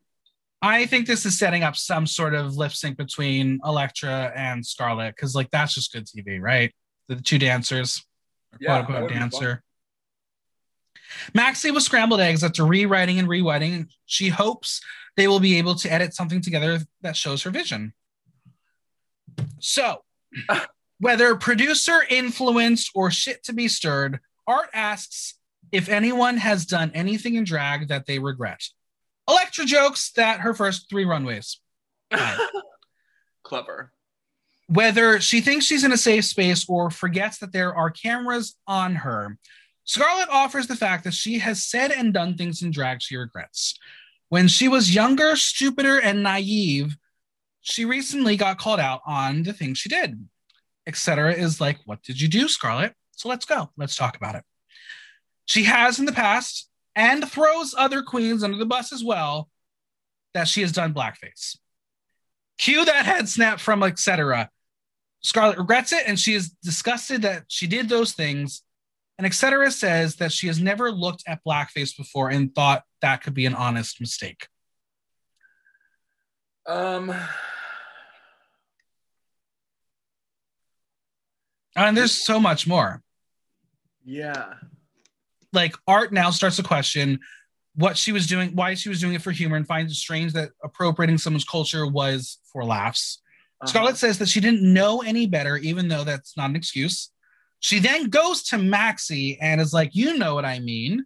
I think this is setting up some sort of lip sync between Elektra and Scarlet because, like, that's just good TV, right? The two dancers, Yeah, quote unquote would be fun. dancer. Maxi with scrambled eggs after rewriting and rewriting. She hopes they will be able to edit something together that shows her vision. So, [laughs] whether producer influenced or shit to be stirred, Art asks if anyone has done anything in drag that they regret. Elektra jokes that her first three runways. [laughs] Clever. Whether she thinks she's in a safe space or forgets that there are cameras on her, Scarlet offers the fact that she has said and done things in drag she regrets. When she was younger, stupider, and naive, she recently got called out on the things she did. Etc. is like, what did you do, Scarlet? So let's go. Let's talk about it. She has in the past and throws other queens under the bus as well that she has done blackface. Cue that head snap from etc. Scarlet regrets it and she is disgusted that she did those things. And etc. says that she has never looked at blackface before and thought that could be an honest mistake. Um, And there's so much more. yeah. Like art now starts to question what she was doing, why she was doing it for humor, and finds it strange that appropriating someone's culture was for laughs. Uh-huh. Scarlet says that she didn't know any better, even though that's not an excuse. She then goes to Maxi and is like, You know what I mean.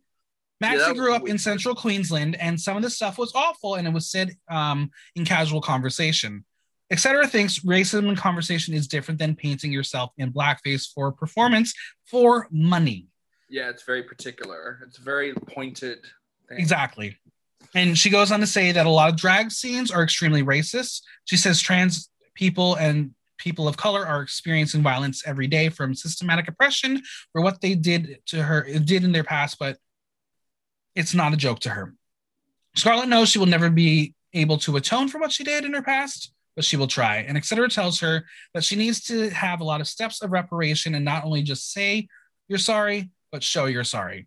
Maxi that grew up in central Queensland, and some of the stuff was awful, and it was said um, in casual conversation. Etc. thinks racism in conversation is different than painting yourself in blackface for performance for money. Yeah, it's very particular. It's very pointed. Thing. Exactly. And she goes on to say that a lot of drag scenes are extremely racist. She says trans people and people of color are experiencing violence every day from systematic oppression for what they did to her, did in their past, but it's not a joke to her. Scarlet knows she will never be able to atone for what she did in her past, but she will try. And etc. tells her that she needs to have a lot of steps of reparation and not only just say you're sorry, but show you're sorry.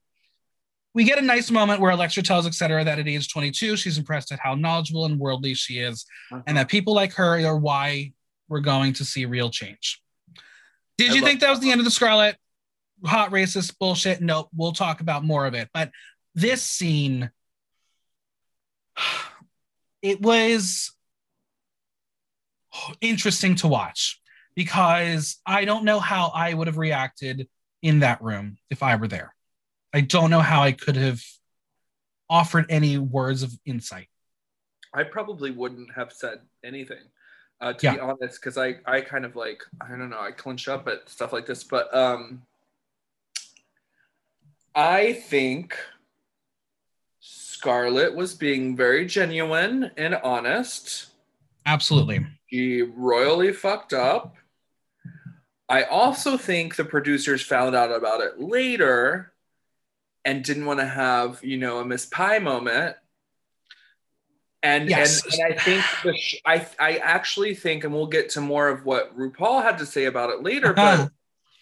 We get a nice moment where Elektra tells etc. that at age 22, she's impressed at how knowledgeable and worldly she is, uh-huh. and that people like her are why we're going to see real change. Did I you think that was the end of the Scarlet hot racist bullshit? Nope. We'll talk about more of it. But this scene, [sighs] it was interesting to watch because I don't know how I would have reacted in that room if I were there. I don't know how I could have offered any words of insight. I probably wouldn't have said anything, uh, to Yeah. be honest, because I, I kind of like, I don't know, I clinch up at stuff like this. But um, I think Scarlet was being very genuine and honest. Absolutely. She royally fucked up. I also think the producers found out about it later and didn't want to have, you know, a Miss Pie moment. And, Yes. and, and I think the sh- I I actually think, and we'll get to more of what RuPaul had to say about it later, uh-huh. but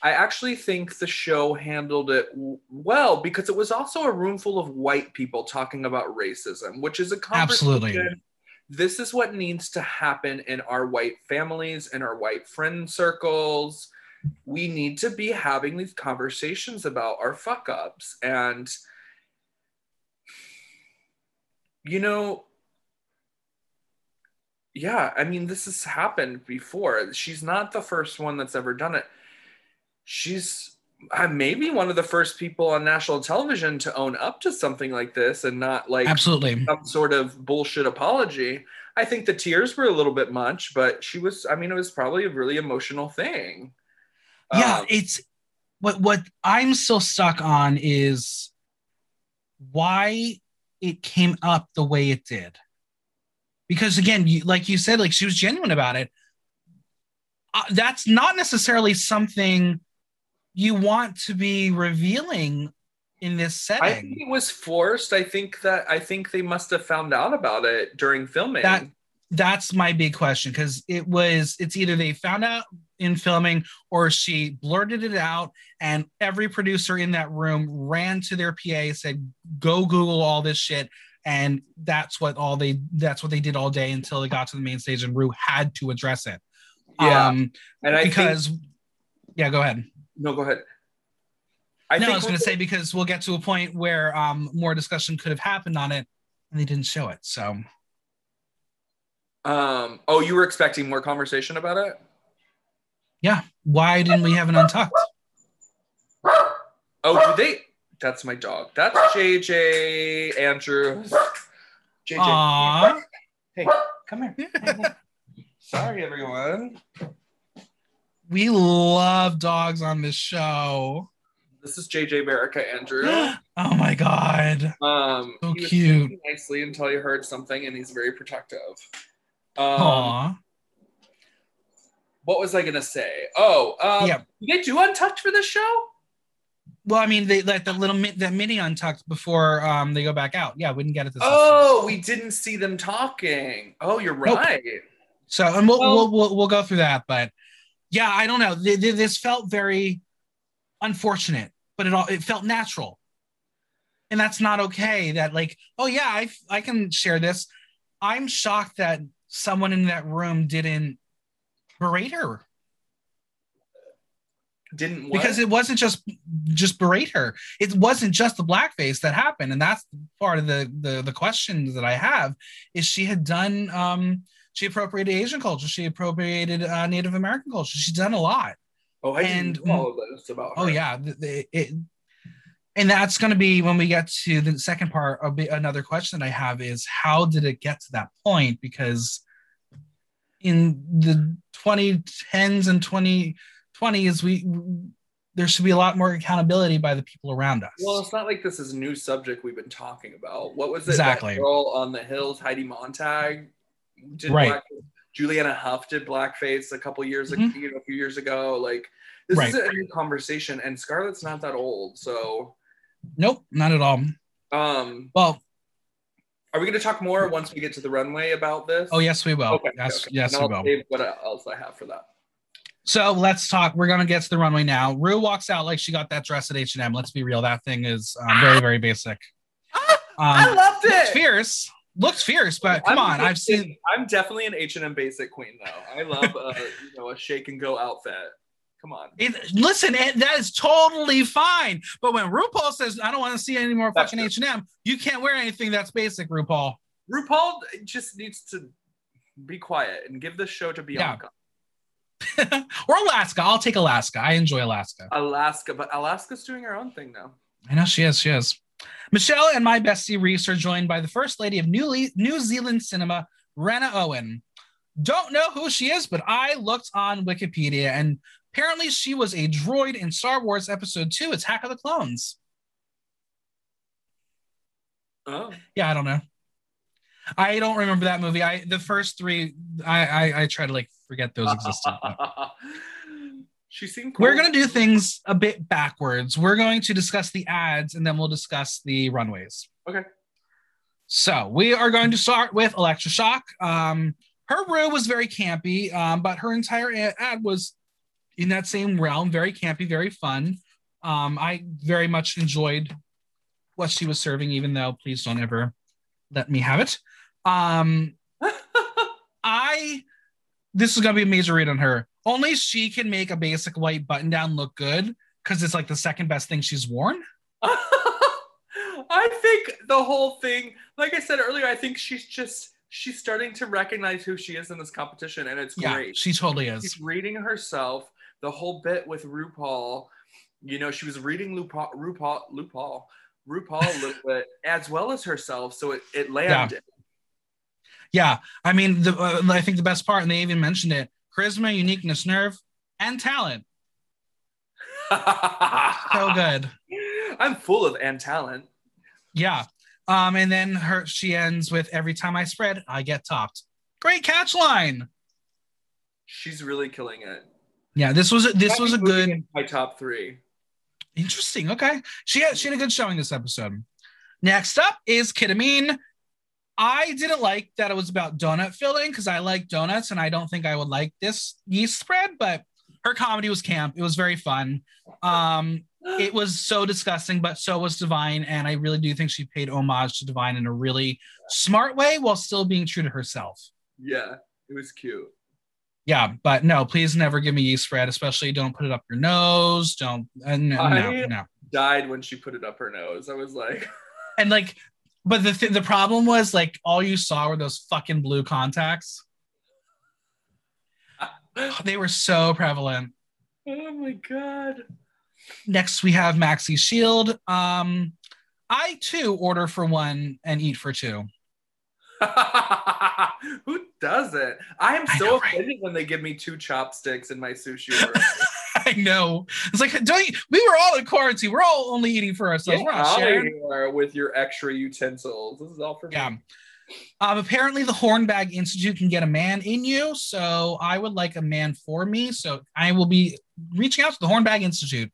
I actually think the show handled it w- well because it was also a room full of white people talking about racism, which is a conversation. Absolutely. This is what needs to happen in our white families and our white friend circles. We need to be having these conversations about our fuck ups. And, you know, yeah, I mean, this has happened before. She's not the first one that's ever done it. She's uh, maybe one of the first people on national television to own up to something like this and not like Absolutely. some sort of bullshit apology. I think the tears were a little bit much, but she was, I mean, it was probably a really emotional thing. Yeah, Um, it's what what I'm still stuck on is why it came up the way it did. Because again, you, like you said, like she was genuine about it. Uh, that's not necessarily something you want to be revealing in this setting. I think it was forced. I think that, I think they must have found out about it during filming. That- that's my big question because it was it's either they found out in filming or she blurted it out and every producer in that room ran to their PA said go google all this shit and that's what all they that's what they did all day until they got to the main stage and Ru had to address it. Yeah, Um, and I because think, yeah, go ahead. no, go ahead. I no, I was going to say because we'll get to a point where um, more discussion could have happened on it, and they didn't show it. So Um. Oh, you were expecting more conversation about it? yeah, why didn't we have an untucked? Oh, do they? That's my dog. That's JJ Andrews. JJ. Aw. Hey, come here. [laughs] Sorry, everyone. We love dogs on this show. This is JJ Barrica Andrew. [gasps] oh my god. Um, So he was cute. nicely until he heard something, and he's very protective. Um, what was I gonna say? Oh, um, Yeah. did they do Untucked for this show? Well, I mean, they let the little that mini untucked before um they go back out. Yeah, we didn't get it this. Oh, we didn't see them talking. Oh, you're Nope. right. So, and we'll, Well- we'll we'll we'll go through that, but yeah, I don't know. Th- th- This felt very unfortunate, but it all it felt natural, and that's not okay. That like, oh yeah, I I can share this. I'm shocked that someone in that room didn't berate her Didn't what? because it wasn't just just berate her. It wasn't just the blackface that happened, and that's part of the the the questions that I have. Is she had done um she appropriated Asian culture, she appropriated uh, Native American culture. She's done a lot. oh, I and- didn't know this about. Oh yeah, the, the, it, and that's going to be when we get to the second part. Bit, another question that I have is how did it get to that point? Because in the 2010s and 2020s, we there should be a lot more accountability by the people around us. Well, it's not like this is a new subject we've been talking about. What was it? Exactly. Girl on the hills, Heidi Montag, did Right. black, Julianne Hough did blackface a couple years Mhm. ago, you know, a few years ago. Like this Right. is a new conversation, and Scarlet's not that old. So, nope, not at all. um, Well, are we going to talk more once we get to the runway about this? oh yes, we will. Okay. yes, okay. yes, And we I'll will. what else I have for that. So let's talk. We're gonna get to the runway now. Ru walks out like she got that dress at H and M. Let's be real, that thing is um, very, very basic. I Um, loved looks it. fierce. Looks fierce, but come I'm on, I've seen. I'm definitely an H and M basic queen, though. I love, uh, you know, a shake and go outfit. Come on. It, listen, that is totally fine. But when RuPaul says, "I don't want to see any more That's fucking true. H and M," you can't wear anything that's basic, RuPaul. RuPaul just needs to be quiet and give this show to Bianca. [laughs] or Alaska. I'll take Alaska. I enjoy Alaska. Alaska, but Alaska's doing her own thing now. I know she is. She is. Michelle and my bestie Rhys are joined by the first lady of New, Le- New Zealand cinema, Rena Owen. Don't know who she is, but I looked on Wikipedia and apparently she was a droid in Star Wars Episode 2 Attack of the Clones. Oh, Yeah, I don't know. I don't remember that movie. I the first three I I, I try to like forget those [laughs] existed. she seemed cool. We're going to do things a bit backwards. We're going to discuss the ads and then we'll discuss the runways. Okay. So we are going to start with Elektra Shock. Um, her Ru was very campy, um, but her entire ad was in that same realm, very campy, very fun. Um, I very much enjoyed what she was serving, even though please don't ever let me have it. Um, [laughs] I this is gonna be a major read on her. Only she can make a basic white button down look good because it's like the second best thing she's worn. [laughs] I think the whole thing, like I said earlier, I think she's just she's starting to recognize who she is in this competition, and it's Yeah, great. she totally is. She's reading herself. The whole bit with RuPaul, you know, she was reading RuPaul, RuPaul, RuPaul, RuPaul a little [laughs] bit, as well as herself. So it, it landed. Yeah, I mean, the uh, I think the best part, and they even mentioned it: charisma, uniqueness, nerve, and talent. So good. [laughs] I'm full of and talent. Yeah. Um, and then her she ends with every time I spread, I get topped. Great catch line. She's really killing it. Yeah, this was a, this was a good my top three. interesting. Okay. She had she had a good showing this episode. Next up is Kita Mean. I didn't like that it was about donut filling because I like donuts and I don't think I would like this yeast spread, but her comedy was camp. It was very fun. Um, it was so disgusting, but so was Divine. And I really do think she paid homage to Divine in a really smart way while still being true to herself. Yeah, it was cute. Yeah, but no, please never give me yeast spread, especially don't put it up your nose. Don't, uh, no, I- no, no. Died when she put it up her nose. I was like, [laughs] And like, but the th- the problem was like all you saw were those fucking blue contacts. [laughs] They were so prevalent. oh my god. Next, we have Maxi Shield. Um, I too order for one and eat for two. [laughs] Who does it? I am I so know, right? offended when they give me two chopsticks in my sushi. [laughs] I know. It's like, don't you, we were all in quarantine. We're all only eating for ourselves. Get We're not out here with your extra utensils. This is all for me. Um, apparently, the Hornbag Institute can get a man in you. So I would like a man for me. So I will be reaching out to the Hornbag Institute.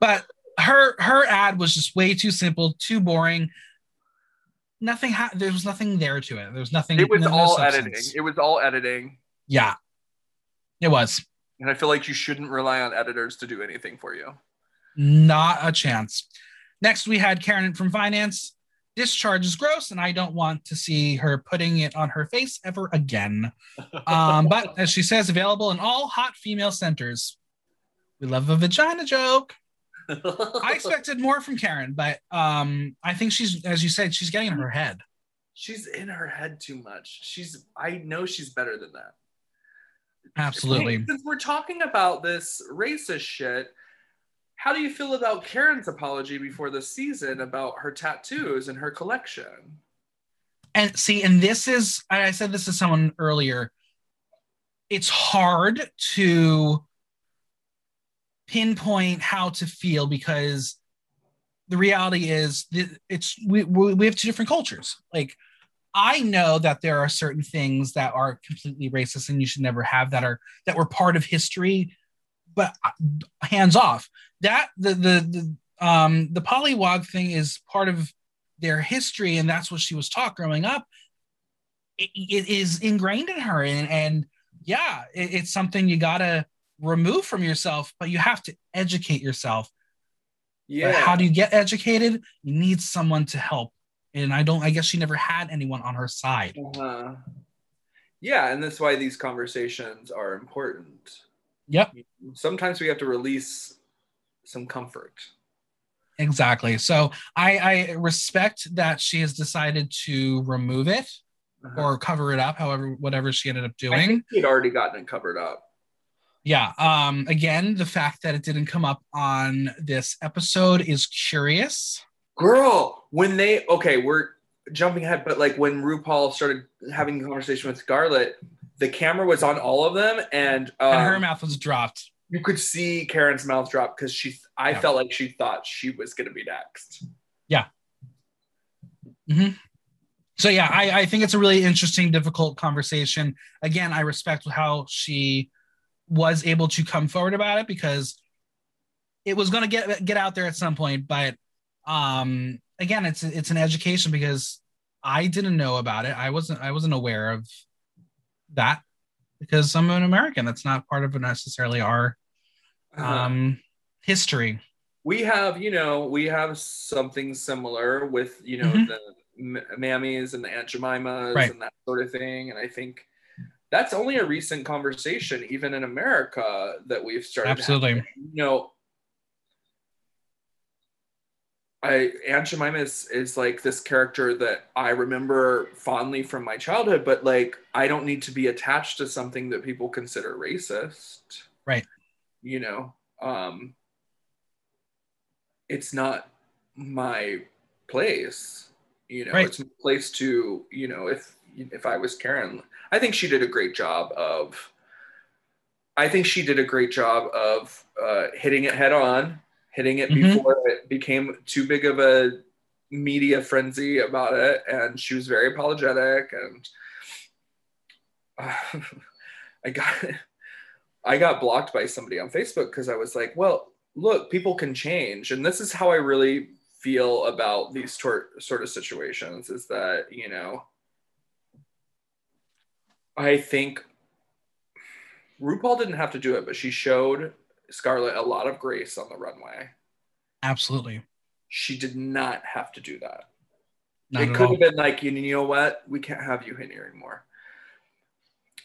But her her ad was just way too simple, too boring. Nothing. Ha- there was nothing there to it. There was nothing. It was no- no all substance. editing. It was all editing. Yeah, it was And I feel like you shouldn't rely on editors to do anything for you. not a chance. Next, we had Karen from finance. Discharge is gross, and I don't want to see her putting it on her face ever again. [laughs] Um, but as she says, available in all hot female centers. We love a vagina joke. I expected more from Karen, but um, I think she's, as you said, she's getting in her head. she's in her head too much. She's I know she's better than that. Absolutely. Since we're talking about this racist shit, how do you feel about Karen's apology before the season about her tattoos and her collection? And see, and this is, I said this to someone earlier. It's hard to pinpoint how to feel because the reality is it's we, we we have two different cultures. Like I know that there are certain things that are completely racist and you should never have that are that were part of history, but uh, hands off. That the the the um the golliwog thing is part of their history and that's what she was taught growing up. It, it is ingrained in her and and yeah, it, it's something you gotta remove from yourself, but you have to educate yourself. Yeah. But how do you get educated? You need someone to help. And I don't, I guess she never had anyone on her side. Uh-huh. Yeah, and that's why these conversations are important. Yep, Sometimes we have to release some comfort. exactly. So I, I respect that she has decided to remove it Uh-huh. or cover it up, however, whatever she ended up I doing. think he'd already gotten it covered up. Yeah. Um, again, the fact that it didn't come up on this episode is curious. Girl, when they okay, we're jumping ahead, but like when RuPaul started having a conversation with Scarlet, the camera was on all of them, and, um, And her mouth was dropped. you could see Karen's mouth drop because she. I Yeah. felt like she thought she was gonna be next. Yeah, Hmm. so yeah I, I think it's a really interesting difficult conversation again i respect how she was able to come forward about it because it was going to get get out there at some point but um again it's it's an education because i didn't know about it i wasn't i wasn't aware of that because i'm an american that's not part of necessarily our um history we have, you know, we have something similar with, you know, Mhm. the m- mammies and the Aunt Jemimas Right. and that sort of thing. And I think that's only a recent conversation, even in America, that we've started. Absolutely. having. You know, I Aunt Jemima is, is like this character that I remember fondly from my childhood, but like I don't need to be attached to something that people consider racist. Right. You know, um, it's not my place. You know, Right. it's my place to, you know, if if I was Karen, I think she did a great job of I think she did a great job of uh, hitting it head on, hitting it Mhm. before it became too big of a media frenzy about it. And she was very apologetic. And [sighs] I got [laughs] I got blocked by somebody on Facebook because I was like, well, look, people can change. And this is how I really feel about these tor- sort of situations is that, you know, I think RuPaul didn't have to do it, but she showed Scarlet a lot of grace on the runway. Absolutely. She did not have to do that. Not it could all. have been like, you know what? We can't have you in here anymore.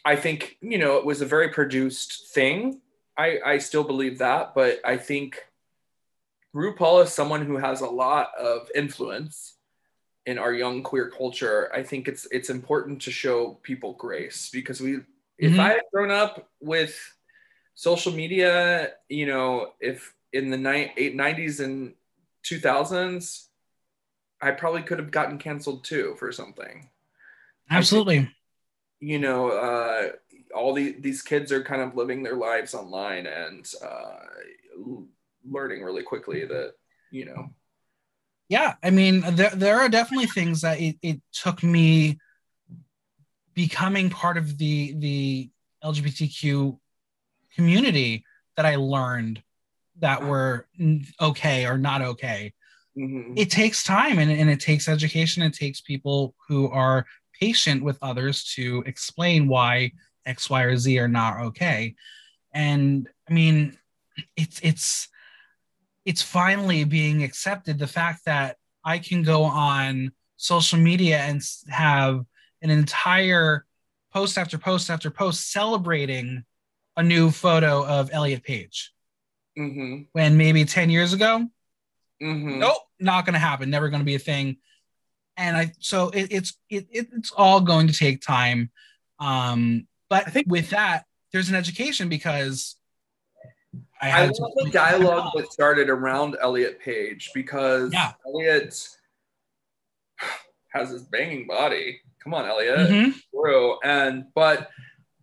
I think, you know, it was a very produced thing. I, I still believe that, but I think RuPaul is someone who has a lot of influence in our young queer culture. I think it's it's important to show people grace because we if Mhm. I had grown up with social media, you know, if in the ni- eight, 90s and 2000s, I probably could have gotten canceled too for something. Absolutely. You know, uh, all the, these kids are kind of living their lives online and uh, learning really quickly that, you know, yeah i mean there, there are definitely things that it, it took me becoming part of the the lgbtq community that i learned that were okay or not okay. Mhm. it takes time and, and it takes education. It takes people who are patient with others to explain why x y or z are not okay. And i mean it's it's it's finally being accepted the fact that i can go on social media and have an entire post after post after post celebrating a new photo of elliot page Mhm. when maybe 10 years ago Mhm. nope not going to happen never going to be a thing and i so it, it's it, it's all going to take time um but I think- with that there's an education because i I love the dialogue that started around Elliot Page because Yeah. Elliot has this banging body. Come on, Elliot. Mhm. And but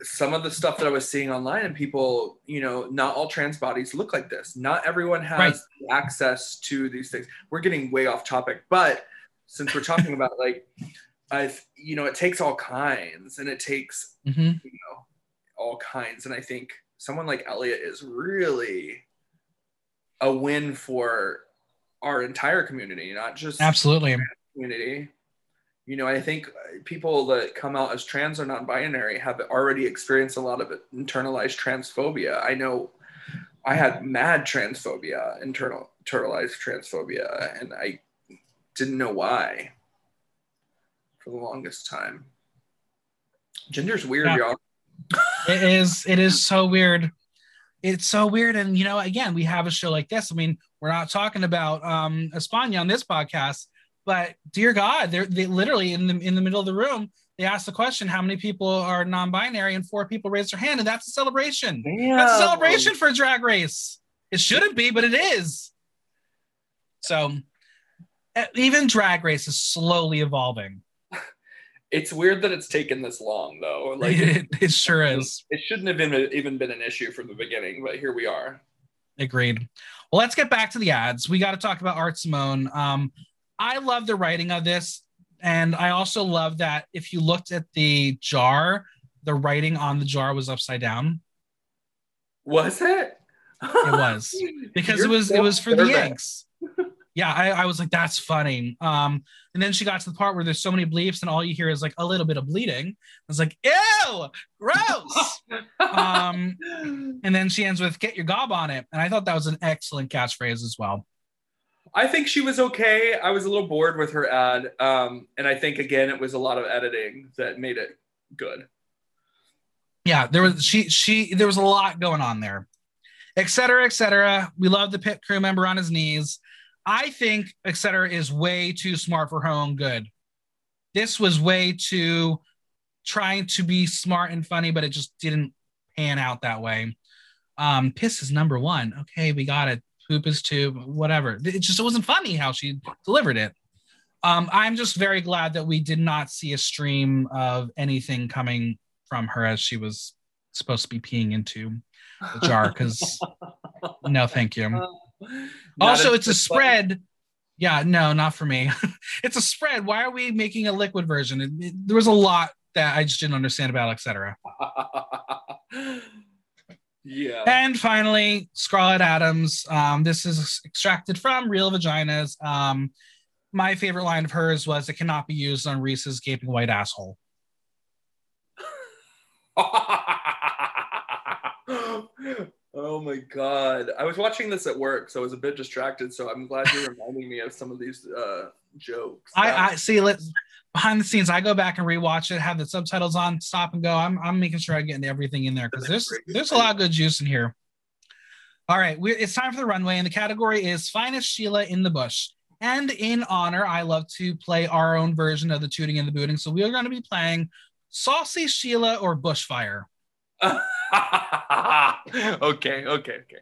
some of the stuff that I was seeing online and people, you know, not all trans bodies look like this. Not everyone has Right. access to these things. We're getting way off topic, but since we're talking about like I've you know, it takes all kinds and it takes Mhm. you know all kinds and i think someone like elliot is really a win for our entire community not just absolutely. community. You know i think people that come out as trans or non-binary have already experienced a lot of internalized transphobia. I know i had mad transphobia internal internalized transphobia and i didn't know why for the longest time. Gender's weird Yeah. y'all it is it is so weird. It's so weird. And you know again we have a show like this. I mean we're not talking about um espana on this podcast but dear god they're they literally in the in the middle of the room they asked the question how many people are non-binary? And four people raised their hand and that's a celebration. That's a celebration for drag race. It shouldn't be but it is. So even drag race is slowly evolving It's weird that it's taken this long, though. Like [laughs] it, it sure is it shouldn't have been even been an issue from the beginning, but here we are. Agreed. Well, let's get back to the ads. We got to talk about Art Simone. Um, I love the writing of this, and I also love that if you looked at the jar, the writing on the jar was upside down. Was it? It was [laughs] because You're it was so it was for the. Yanks. [laughs] Yeah, I, I was like, that's funny. Um, and then she got to the part where there's so many bleeps, and all you hear is like a little bit of bleeding. I was like, ew, gross. [laughs] um, and then she ends with "Get your gob on it," and I thought that was an excellent catchphrase as well. I think she was okay. I was a little bored with her ad, um, and I think again it was a lot of editing that made it good. yeah there was she she there was a lot going on there et cetera et cetera we love the pit crew member on his knees i think Etc. is way too smart for her own good. This was way too trying to be smart and funny but it just didn't pan out that way. Um piss is number one. Okay we got it. Poop is two whatever. It just it wasn't funny how she delivered it. Um i'm just very glad that we did not see a stream of anything coming from her as she was supposed to be peeing into the jar because [laughs] no thank you. Not also a- it's a spread. Yeah no not for me. [laughs] It's a spread. Why are we making a liquid version? It- it- there was a lot that i just didn't understand about etc [laughs] yeah. and finally scarlet adams. Um, this is extracted from real vaginas. Um, my favorite line of hers was it cannot be used on rhys's gaping white asshole [laughs] Oh my god. I was watching this at work, so I was a bit distracted. So I'm glad you're [laughs] reminding me of some of these uh, jokes. I, I see. Let's behind the scenes, I go back and rewatch it, have the subtitles on, stop and go. I'm I'm making sure I get everything in there because there's there's a lot of good juice in here. All right, we're, it's time for the runway, and the category is finest Sheila in the bush. And in honor, I love to play our own version of the tooting and the booting. So we are going to be playing Saucy Sheila or Bushfire. [laughs] okay, okay, okay.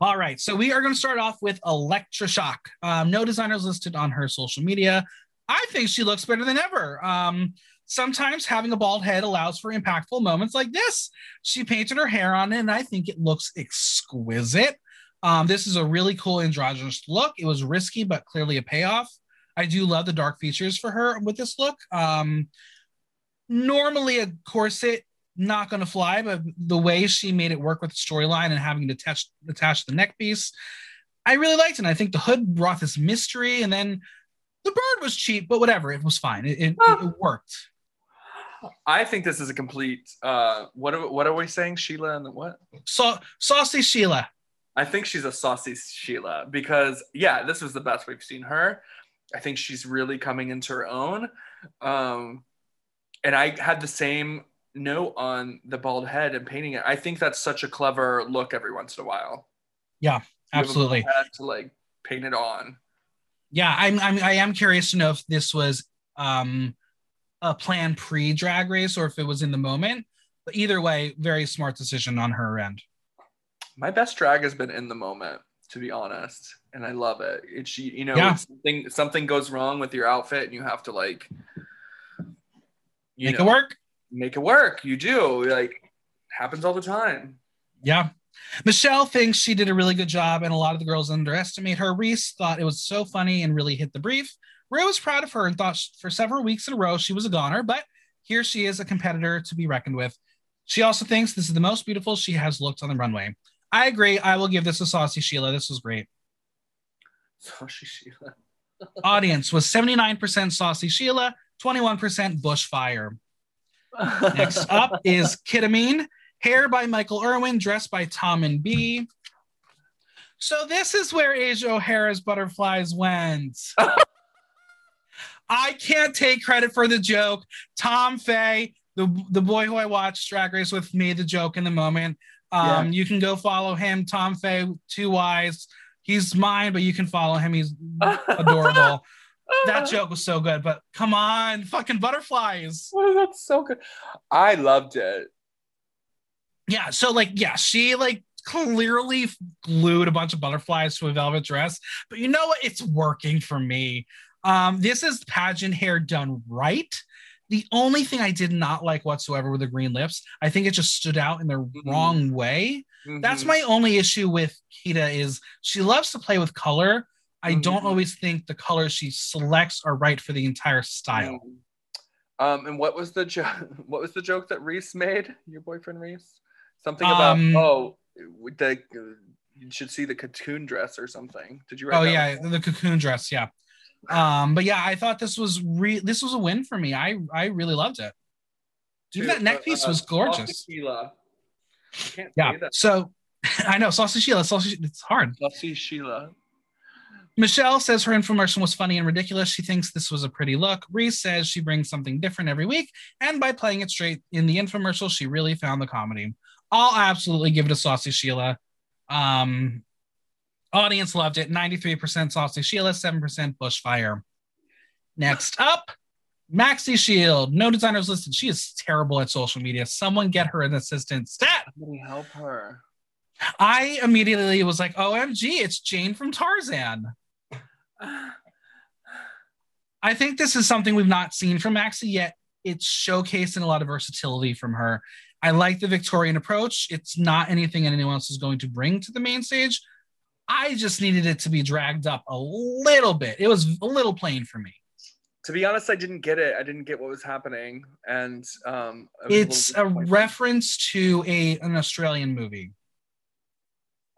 All right, so we are going to start off with Elektra Shock. Um, no designers listed on her social media. I think she looks better than ever. Um, sometimes having a bald head allows for impactful moments like this. She painted her hair on it, and I think it looks exquisite. Um, this is a really cool androgynous look. It was risky, but clearly a payoff. I do love the dark features for her with this look. Um, normally, a corset not going to fly, but the way she made it work with the storyline and having to attach attach the neck piece, I really liked it. And I think the hood brought this mystery, and then the bird was cheap, but whatever, it was fine. It, it, it worked. I think this is a complete. Uh, what are what are we saying, Sheila and what? So saucy Sheila. I think she's a saucy Sheila because yeah, this was the best we've seen her. I think she's really coming into her own. Um, and I had the same note on the bald head and painting it. I think that's such a clever look every once in a while. Yeah, absolutely. To like paint it on. Yeah, I'm, I'm I am curious to know if this was um a plan pre drag race or if it was in the moment. But either way, very smart decision on her end. My best drag has been in the moment, to be honest, and I love it. It's you know Yeah. something something goes wrong with your outfit and you have to like you Make know, it work. Make it work. You do like happens all the time. Yeah. Michelle thinks she did a really good job, and a lot of the girls underestimate her. Rhys thought it was so funny and really hit the brief. Ray was proud of her and thought for several weeks in a row she was a goner, but here she is, a competitor to be reckoned with. She also thinks this is the most beautiful she has looked on the runway. I agree. I will give this a saucy Sheila. This was great. Saucy Sheila. [laughs] Audience was 79% saucy Sheila, 21% bushfire. Next [laughs] up is Kita Mean, hair by Michael Irwin, dressed by Tom and B. So this is where Asia O'Hara's butterflies went. [laughs] I can't take credit for the joke. Tom Fay, the, the boy who I watched Drag Race with, made the joke in the moment. Um, You can go follow him, Tom Fay, two Wise. He's mine, but you can follow him. He's [laughs] adorable. That joke was so good, but come on, fucking butterflies. [laughs] Oh, that's so good. I loved it. Yeah, so like, yeah, she like clearly glued a bunch of butterflies to a velvet dress, but you know what? It's working for me. Um, this is pageant hair done right. The only thing I did not like whatsoever were the green lips. I think it just stood out in the wrong way. That's Mhm. my only issue with Kita is she loves to play with color. I don't Mhm. always think the colors she selects are right for the entire style. Um, and what was the joke? [laughs] What was the joke that Rhys made? Your boyfriend Rhys? Something about Um, oh, the you should see the cocoon dress or something. Did you? Write Oh yeah, one? the cocoon dress, yeah. Um, but yeah, I thought this was re- this was a win for me. I I really loved it. Even To- that neck piece was gorgeous. Sheila. I can't Yeah. So [laughs] I know Saucy Sheila, Saucy, it's hard. Saucy Sheila. Michelle says her infomercial was funny and ridiculous. She thinks this was a pretty look. Rhys says she brings something different every week, and by playing it straight in the infomercial, she really found the comedy. I'll absolutely give it a Saucy Sheila. Um, audience loved it. 93% Saucy Sheila, 7% Bushfire. Next up, Maxi Shield. No designers listed. She is terrible at social media. Someone get her an assistant. Stat. Somebody help her. I immediately was like, OMG, it's Jane from Tarzan. I think this is something we've not seen from Maxi yet. It's showcasing a lot of versatility from her. I like the Victorian approach. It's not anything anyone else is going to bring to the main stage. I just needed it to be dragged up a little bit. It was a little plain for me. To be honest, I didn't get it. I didn't get what was happening, and um, I was little It's a disappointed. reference to a an Australian movie.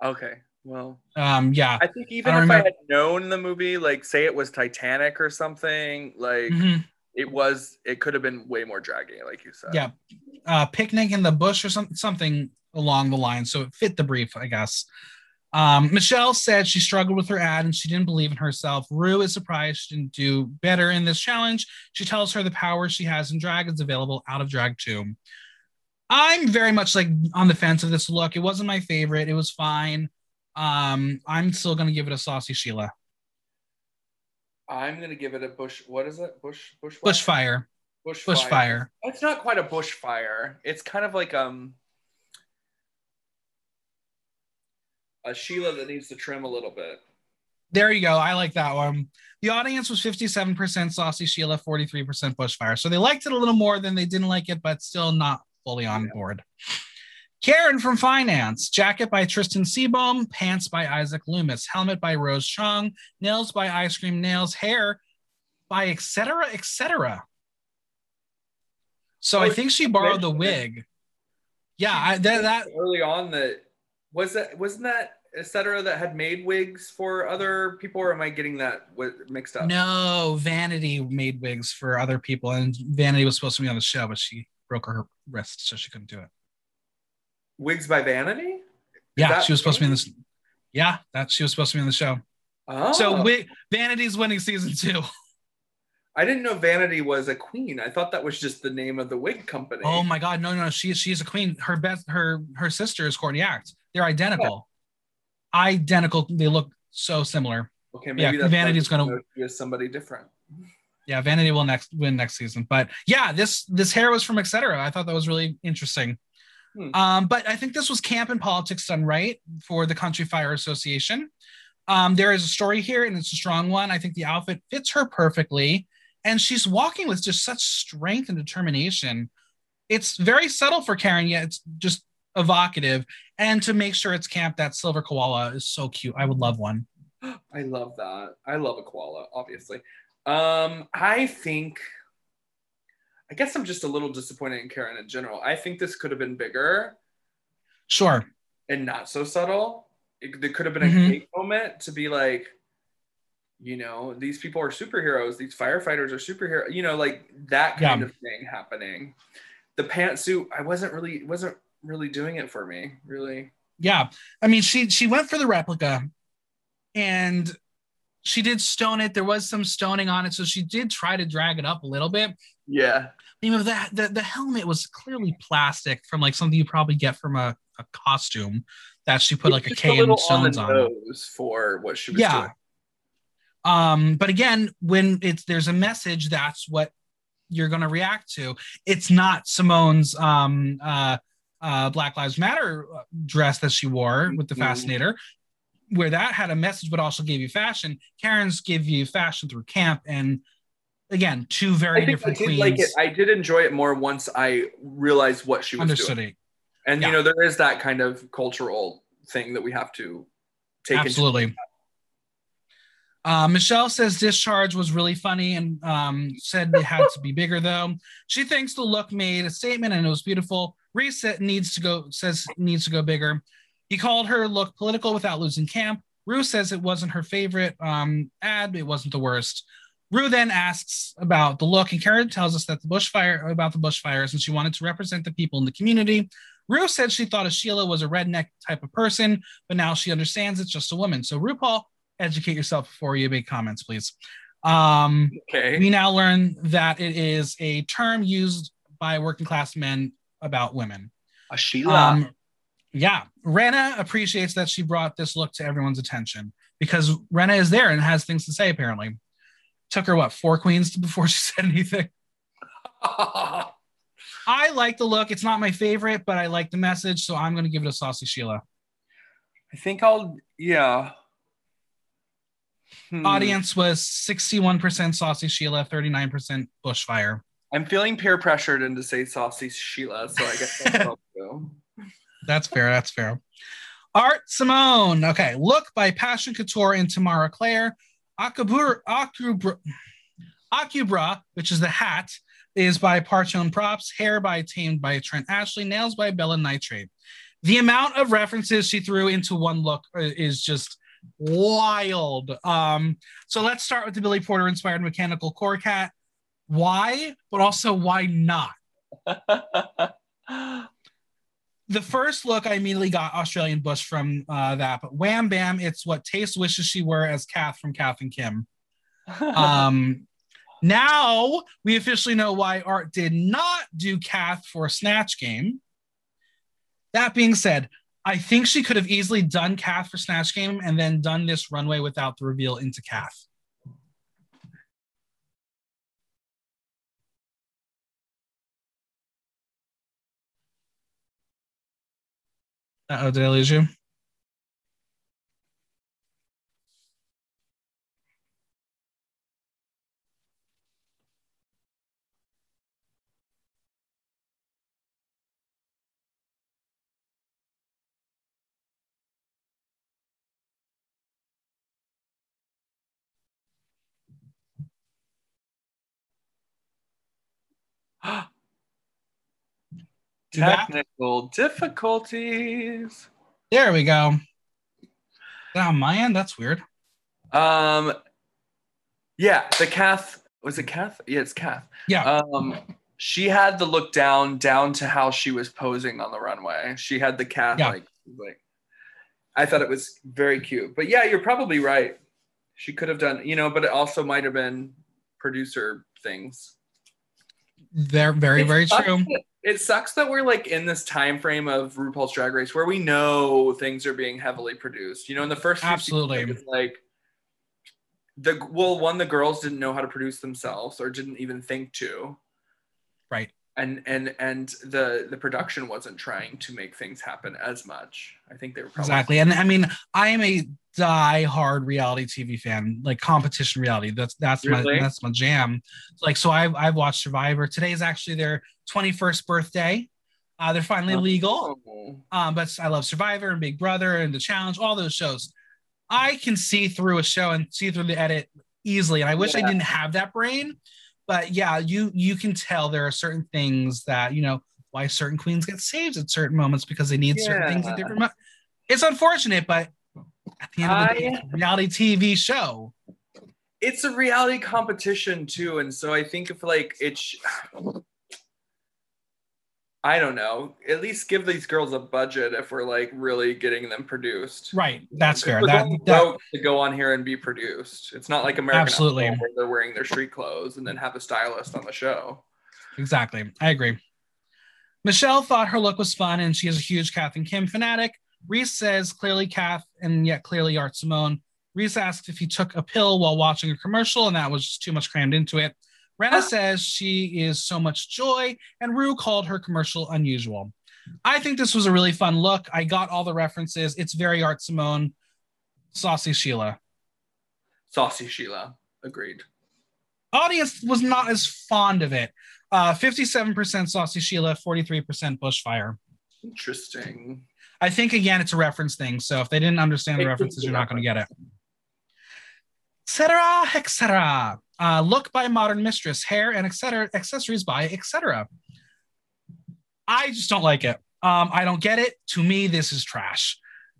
Okay, well, Um, yeah. I think even I if don't I had known the movie, like say it was Titanic or something, like Mhm. it was, it could have been way more draggy, like you said. Yeah. uh, picnic in the bush or some, something along the line. So it fit the brief, I guess. Um, Michelle said she struggled with her ad and she didn't believe in herself. Ru is surprised she didn't do better in this challenge. She tells her the power she has in drag is available out of drag too. I'm very much like on the fence of this look. It wasn't my favorite. It was fine. Um, I'm still gonna give it a saucy Sheila. I'm gonna give it a bush. What is it? Bush bush Bushfire. bush Bushfire. It's not quite a bushfire. It's kind of like um a Sheila that needs to trim a little bit. There you go. I like that one. The audience was 57% Saucy Sheila, 43% Bushfire. So they liked it a little more than they didn't like it, but still not fully on Yeah. board. Karen from Finance, jacket by Tristan Seabohm, pants by Isaac Loomis, helmet by Rose Chong, nails by Ice Cream Nails, hair by etc. etc. So Oh, I think she borrowed the wig. Yeah, I, that, that early on that was that wasn't that etc that had made wigs for other people or am i getting that mixed up No, Vanity made wigs for other people, and Vanity was supposed to be on the show, but she broke her wrist, so she couldn't do it. Wigs by vanity Yeah, she was supposed to be in this. Yeah, that she was supposed to be in the show. oh So Vanity's winning season two. i didn't know vanity was a queen i thought that was just the name of the wig company Oh my God, no, no, she she's a queen. Her best, her her sister is Courtney Act. They're identical, oh. identical. They look so similar. okay yeah, maybe that's Vanity's gonna- be somebody different Yeah, Vanity will next win next season. But yeah, this this hair was from etc. I thought that was really interesting. Hmm. Um, but I think this was camp and politics done right for the Country Fire Association. Um, there is a story here, and it's a strong one. I think the outfit fits her perfectly, and she's walking with just such strength and determination. It's very subtle for Karen, yet it's just evocative. And to make sure it's camp, that silver koala is so cute. I would love one. [gasps] i love that i love a koala obviously um i think i guess i'm just a little disappointed in karen in general i think this could have been bigger Sure. and not so subtle. It, there could have been a Mhm. cake moment to be like, you know, these people are superheroes. These firefighters are superheroes. You know, like that kind Yeah. of thing happening. The pantsuit, I wasn't really wasn't really doing it for me. Really. Yeah. I mean, she she went for the replica and she did stone it. There was some stoning on it. So she did try to drag it up a little bit. Yeah. You know, the, the, the helmet was clearly plastic from like something you probably get from a, a costume that she put like a K and stones on on. nose for what she was Yeah. doing. Um, but again, when it's there's a message, that's what you're gonna react to. It's not Simone's um uh uh Black Lives Matter uh, dress that she wore with the Mhm. fascinator, where that had a message but also gave you fashion. Karen's give you fashion through camp and again, two very I think I different did queens. like it. I did enjoy it more once I realized what she was understood doing. it. And Yeah. you know, there is that kind of cultural thing that we have to take into Absolutely. Uh, Michelle says discharge was really funny and um, said it had to be bigger though. She thinks the look made a statement and it was beautiful. Reset needs to go says needs to go bigger. He called her look political without losing camp. Ru says it wasn't her favorite um, ad, it wasn't the worst. Ru then asks about the look, and Karen tells us that the bushfire about the bushfires, and she wanted to represent the people in the community. Ru said she thought a Sheila was a redneck type of person, but now she understands it's just a woman. So RuPaul, educate yourself before you make comments, please. Um, Okay. we now learn that it is a term used by working class men about women. A Sheila. Um, yeah, Rena appreciates that she brought this look to everyone's attention because Rena is there and has things to say. Apparently, took her what four queens [laughs] before she said anything. [laughs] I like the look. It's not my favorite, but I like the message, so I'm going to give it a saucy Sheila. I think I'll yeah. Hmm. Audience was 61% saucy Sheila, 39% bushfire. I'm feeling peer pressured into say saucy Sheila, so I guess that's [laughs] what I'll do. That's fair. That's fair. Art Simone. Okay. Look by Passion Couture and Tamara Claire. Akubra, Akubra, Akubra, which is the hat, is by Partone Props. Hair by Tamed by Trent Ashley. Nails by Bella Nitrate. The amount of references she threw into one look uh, is just wild. Um, so let's start with the Billy Porter inspired mechanical core cat. Why? But also why not? [laughs] the first look, I immediately got Australian Bush from uh, that, but wham bam, it's what Taste wishes she were as Kath from Kath and Kim. [laughs] Um, now we officially know why Art did not do Kath for a Snatch Game. That being said, I think she could have easily done Kath for Snatch Game and then done this runway without the reveal into Kath. Did I lose you? [gasps] Technical difficulties. There we go. On my end, that's weird. Um, yeah, the Kath was it Kath? Yeah, it's Kath. Yeah. Um, she had the look down down to how she was posing on the runway. She had the Kath Yeah. like like. I thought it was very cute, but yeah, you're probably right. She could have done, you know, but it also might have been producer things. They're very, It very true. It sucks that we're like in this time frame of RuPaul's Drag Race where we know things are being heavily produced. You know, in the first seasons, Absolutely. it was like the well, one the girls didn't know how to produce themselves or didn't even think to, Right. And and and the the production wasn't trying to make things happen as much. I think they were probably Exactly. And I mean, I am a die-hard reality TV fan, like competition reality. That's that's Really? my that's my jam. Like, so I've I've watched Survivor. Today is actually their 21st birthday. Uh, they're finally legal. Oh. Um, but I love Survivor and Big Brother and The Challenge, all those shows. I can see through a show and see through the edit easily. And I wish I didn't have that brain. But yeah, you you can tell there are certain things that you know why certain queens get saved at certain moments because they need certain things at different. Mo- it's unfortunate, but at the end of the day, it's a reality TV show. it's a reality competition too and so i think if like it's i don't know at least give these girls a budget if we're like really getting them produced Right. That's fair. That, that to go on here and be produced it's not like american Absolutely. Idol where they're wearing their street clothes and then have a stylist on the show Exactly. I agree. Michelle thought her look was fun and she is a huge Kath and Kim fanatic. Rhys says clearly Kath and yet clearly Art Simone. Rhys asked if he took a pill while watching a commercial and that was just too much crammed into it. Renna says she is so much joy and Ru called her commercial unusual. I think this was a really fun look. I got all the references. It's very Art Simone, Saucy Sheila. saucy sheila agreed audience was not as fond of it. Uh, 57% Saucy Sheila, 43% Bushfire. interesting I think again it's a reference thing. So if they didn't understand the references, you're not going to get it. Etc. Etc. Uh, look by Modern Mistress, hair and etc. Accessories by etc. I just don't like it. Um, I don't get it. To me, this is trash.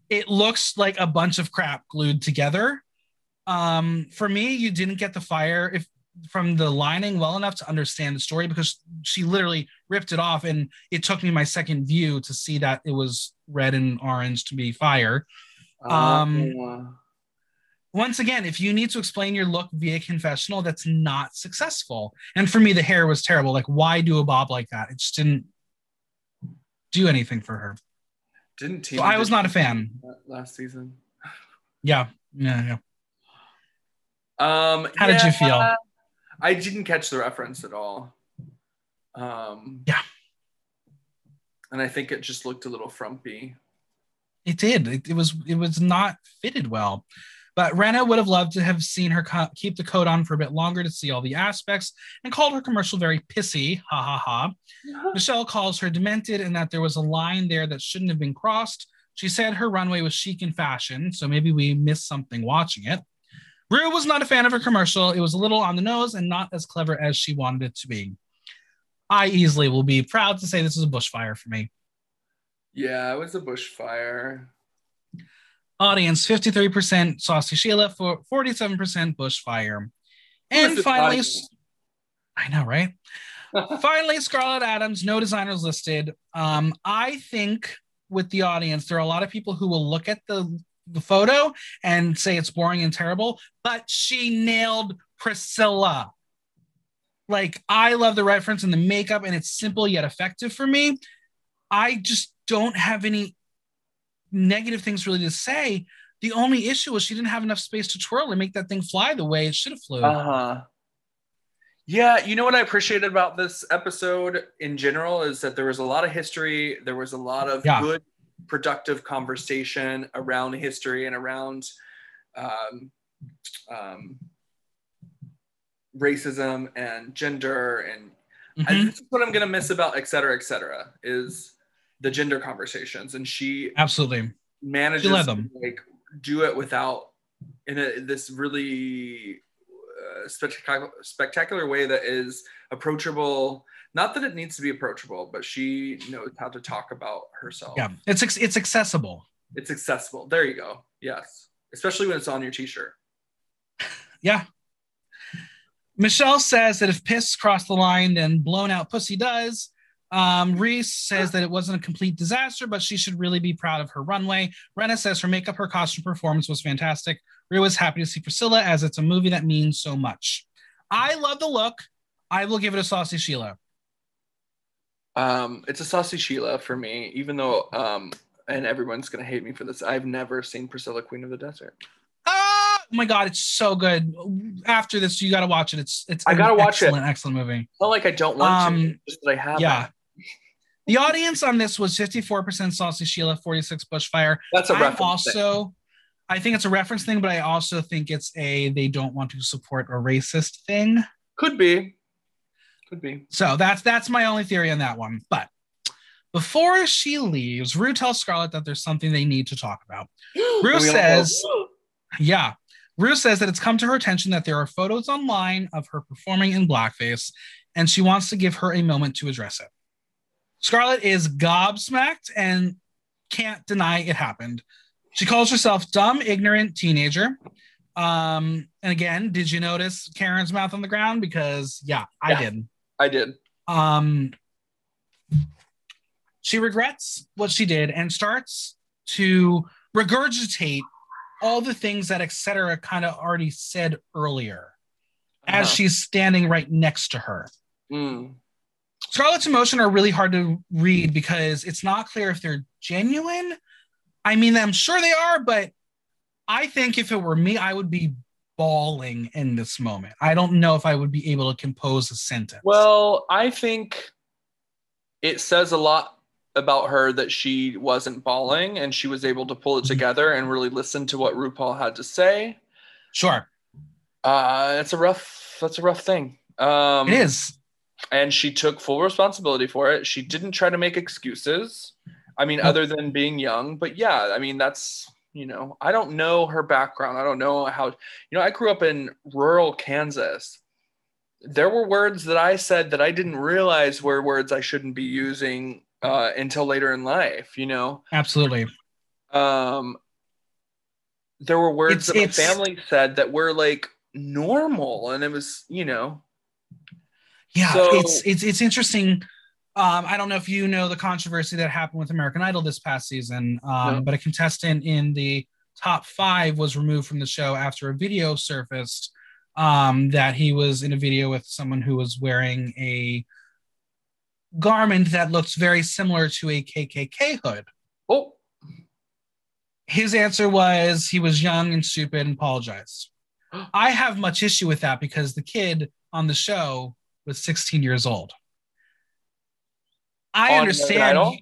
It looks like a bunch of crap glued together. Um, for me, you didn't get the fire if from the lining well enough to understand the story because she literally ripped it off and it took me my second view to see that it was red and orange to be fire. Um, Uh, Once again, if you need to explain your look via confessional, that's not successful. And for me, the hair was terrible. Like, why do a bob like that? It just didn't do anything for her. didn't So I was not a fan. last season Yeah. Yeah. yeah. Um, How did you feel? I didn't catch the reference at all. Um, Yeah. and I think it just looked a little frumpy. It did. It, it was it was not fitted well. But Rena would have loved to have seen her co- keep the coat on for a bit longer to see all the aspects and called her commercial very pissy. Ha ha ha. [laughs] Michelle calls her demented and that there was a line there that shouldn't have been crossed. She said her runway was chic and fashion, so maybe we missed something watching it. Ru was not a fan of her commercial. It was a little on the nose and not as clever as she wanted it to be. I easily will be proud to say this is a bushfire for me. Yeah, it was a bushfire. Audience 53% Saucy Sheila, for 47% Bushfire. And finally. I know, right? [laughs] Finally, Scarlet Adams, no designers listed. Um, I think with the audience, there are a lot of people who will look at the the photo and say it's boring and terrible, but she nailed Priscilla. Like, I love the reference and the makeup, and it's simple yet effective for me. I just don't have any negative things really to say. The only issue was she didn't have enough space to twirl and make that thing fly the way it should have flew. Uh huh. Yeah, you know what I appreciated about this episode in general is that there was a lot of history. There was a lot of Yeah. good, productive conversation around history and around um, um, racism and gender. And I, Mhm. this is what I'm gonna miss about et cetera, et cetera, is the gender conversations. And she Absolutely. manages to them. like do it without in a, this really uh, spectacular spectacular way that is approachable not that it needs to be approachable but she knows how to talk about herself Yeah. It's it's accessible. it's accessible there you go yes especially when it's on your t-shirt Yeah. Michelle says that if piss cross the line, then blown out pussy does. Um, Rhys says that it wasn't a complete disaster, but she should really be proud of her runway. Renna says her makeup, her costume performance was fantastic. Rhea was happy to see Priscilla as it's a movie that means so much. I love the look. I will give it a saucy Sheila. um it's a saucy sheila for me even though um and everyone's gonna hate me for this i've never seen priscilla queen of the desert Ah, oh my god, it's so good. After this, you got to watch it. It's it's I gotta an watch it. excellent, excellent movie. not like i don't want to Um, just that i have Yeah. The audience on this was 54% Saucy Sheila, 46 Bushfire. that's a reference thing. also, I think it's a reference thing, but I also think it's a they don't want to support a racist thing. could be could be So that's that's my only theory on that one. But before she leaves, Ru tells Scarlet that there's something they need to talk about. [gasps] Ru Are we gonna says- Yeah. Ru says that it's come to her attention that there are photos online of her performing in blackface, and she wants to give her a moment to address it. Scarlet is gobsmacked and can't deny it happened. She calls herself dumb, ignorant teenager. Um, and again, did you notice Karen's mouth on the ground? Because yeah, I Yeah. did. I did. Um, she regrets what she did and starts to regurgitate all the things that etc kind of already said earlier as Uh-huh. she's standing right next to her Mm. Scarlett's emotion are really hard to read because it's not clear if they're genuine i mean i'm sure they are but i think if it were me i would be bawling in this moment i don't know if i would be able to compose a sentence Well, I think it says a lot about her that she wasn't bawling and she was able to pull it Mm-hmm. together and really listen to what RuPaul had to say. sure Uh, it's a rough. That's a rough thing. Um, it is and she took full responsibility for it. She didn't try to make excuses. I mean, other than being young, but yeah, I mean, that's, you know, I don't know her background. I don't know how, you know, I grew up in rural Kansas. There were words that I said that I didn't realize were words I shouldn't be using uh, until later in life, you know. absolutely Um, there were words It's- that my it's- family said that were like normal, and it was, you know, Yeah, So- it's it's it's interesting. Um, I don't know if you know the controversy that happened with American Idol this past season, um, No. but a contestant in the top five was removed from the show after a video surfaced um, that he was in a video with someone who was wearing a garment that looks very similar to a KKK hood. oh, His answer was he was young and stupid and apologized. [gasps] I have much issue with that because the kid on the show was 16 years old. I On understand.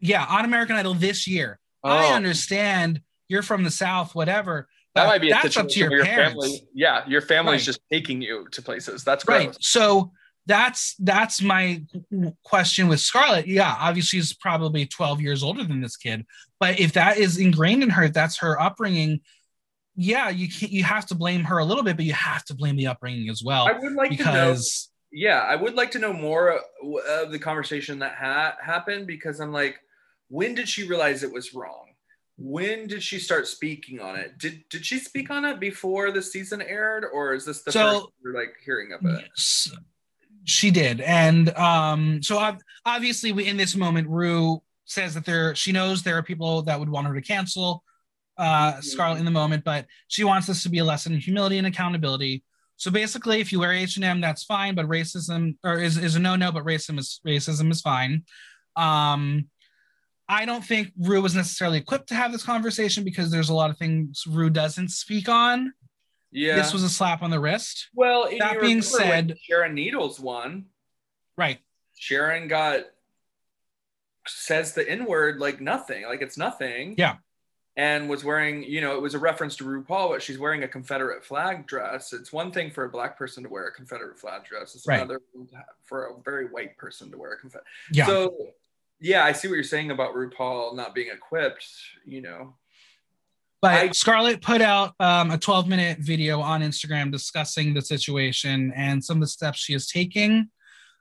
Yeah, on American Idol this year. I oh. understand you're from the South, whatever. That might be a that's up to your your parents. family, yeah, your family's Right. just taking you to places. That's right so that's that's my question with scarlet yeah obviously she's probably 12 years older than this kid but if that is ingrained in her that's her upbringing yeah you can't. you have to blame her a little bit but you have to blame the upbringing as well I would like to know. because Yeah, I would like to know more of the conversation that ha- happened because I'm like, when did she realize it was wrong? When did she start speaking on it? Did did she speak on it before the season aired, or is this the So- first we're like hearing of it? s- She did, and um, so ob- obviously, we in this moment, Ru says that there she knows there are people that would want her to cancel uh, Scarlet in the moment, but she wants this to be a lesson in humility and accountability. So basically, if you wear H and M, that's fine, but racism or is, is a no no, but racism is racism is fine. Um, I don't think Ru was necessarily equipped to have this conversation because there's a lot of things Ru doesn't speak on. Yeah. This was a slap on the wrist. well. that being said- Sharon Needles won. Right. Sharon got says the N word like nothing, like it's nothing. Yeah. And was wearing, you know, it was a reference to RuPaul, but she's wearing a Confederate flag dress. It's one thing for a black person to wear a Confederate flag dress. It's Right. another thing to have- for a very white person to wear a Confederate. Yeah. So, yeah, I see what you're saying about RuPaul not being equipped. You know, But I- Scarlet put out um, a 12 minute video on Instagram discussing the situation and some of the steps she is taking.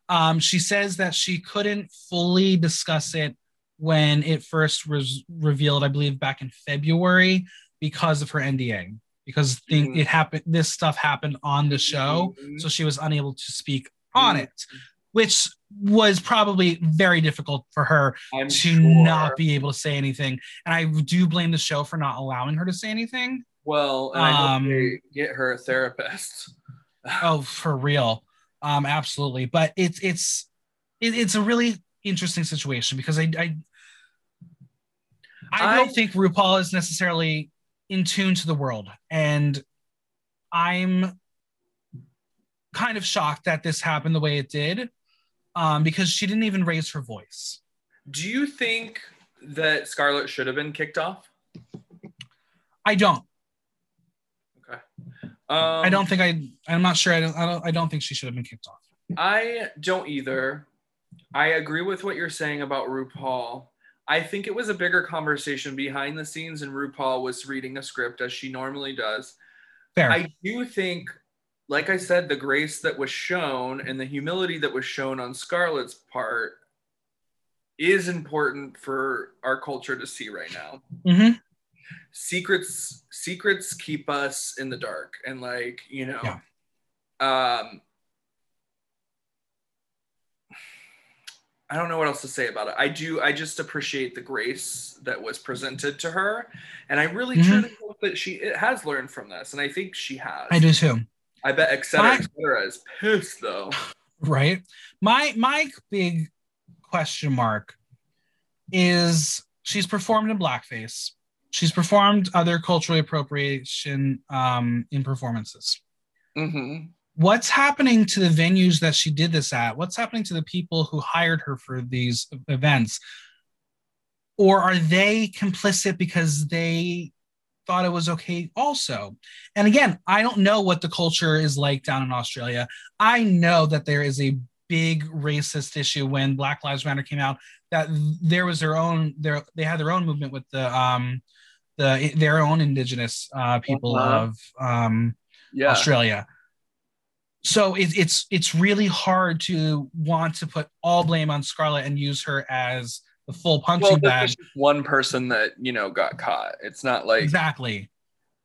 Um, she says that she couldn't fully discuss it when it first was revealed, I believe, back in February because of her NDA. Because thing, Mhm. it happened, this stuff happened on the show, Mhm. so she was unable to speak on Mhm. it, which was probably very difficult for her I'm to sure. not be able to say anything. And I do blame the show for not allowing her to say anything. well, and I hope Um, they get her a therapist. Oh, for real. Um, absolutely. But it's it's it, it's a really interesting situation because I I, I don't I- think RuPaul is necessarily in tune to the world. And I'm kind of shocked that this happened the way it did. Um, because she didn't even raise her voice. Do you think that Scarlet should have been kicked off? I don't. Okay. Um, I don't think I. I'm not sure. I don't. I don't. I don't think she should have been kicked off. I don't either. I agree with what you're saying about RuPaul. I think it was a bigger conversation behind the scenes, and RuPaul was reading a script as she normally does. Fair. I do think, like I said, the grace that was shown and the humility that was shown on Scarlet's part is important for our culture to see right now. hmm secrets secrets keep us in the dark and like you know Yeah. um i don't know what else to say about it i do i just appreciate the grace that was presented to her and i really Mhm. truly hope that she it has learned from this and i think she has I do too. i bet et cetera, I- et cetera is pissed though [sighs] Right. My my big question mark is she's performed in blackface. She's performed other cultural appropriation um, in performances. mm-hmm. What's happening to the venues that she did this at? What's happening to the people who hired her for these events? Or are they complicit because they thought it was okay also? And again, I don't know what the culture is like down in Australia. I know that there is a big racist issue when Black Lives Matter came out that there was their own their they had their own movement with the um the their own indigenous uh people Uh-huh. of um yeah Australia. So it, it's it's really hard to want to put all blame on Scarlet and use her as the full punching well bag. one person that you know got caught it's not like Exactly.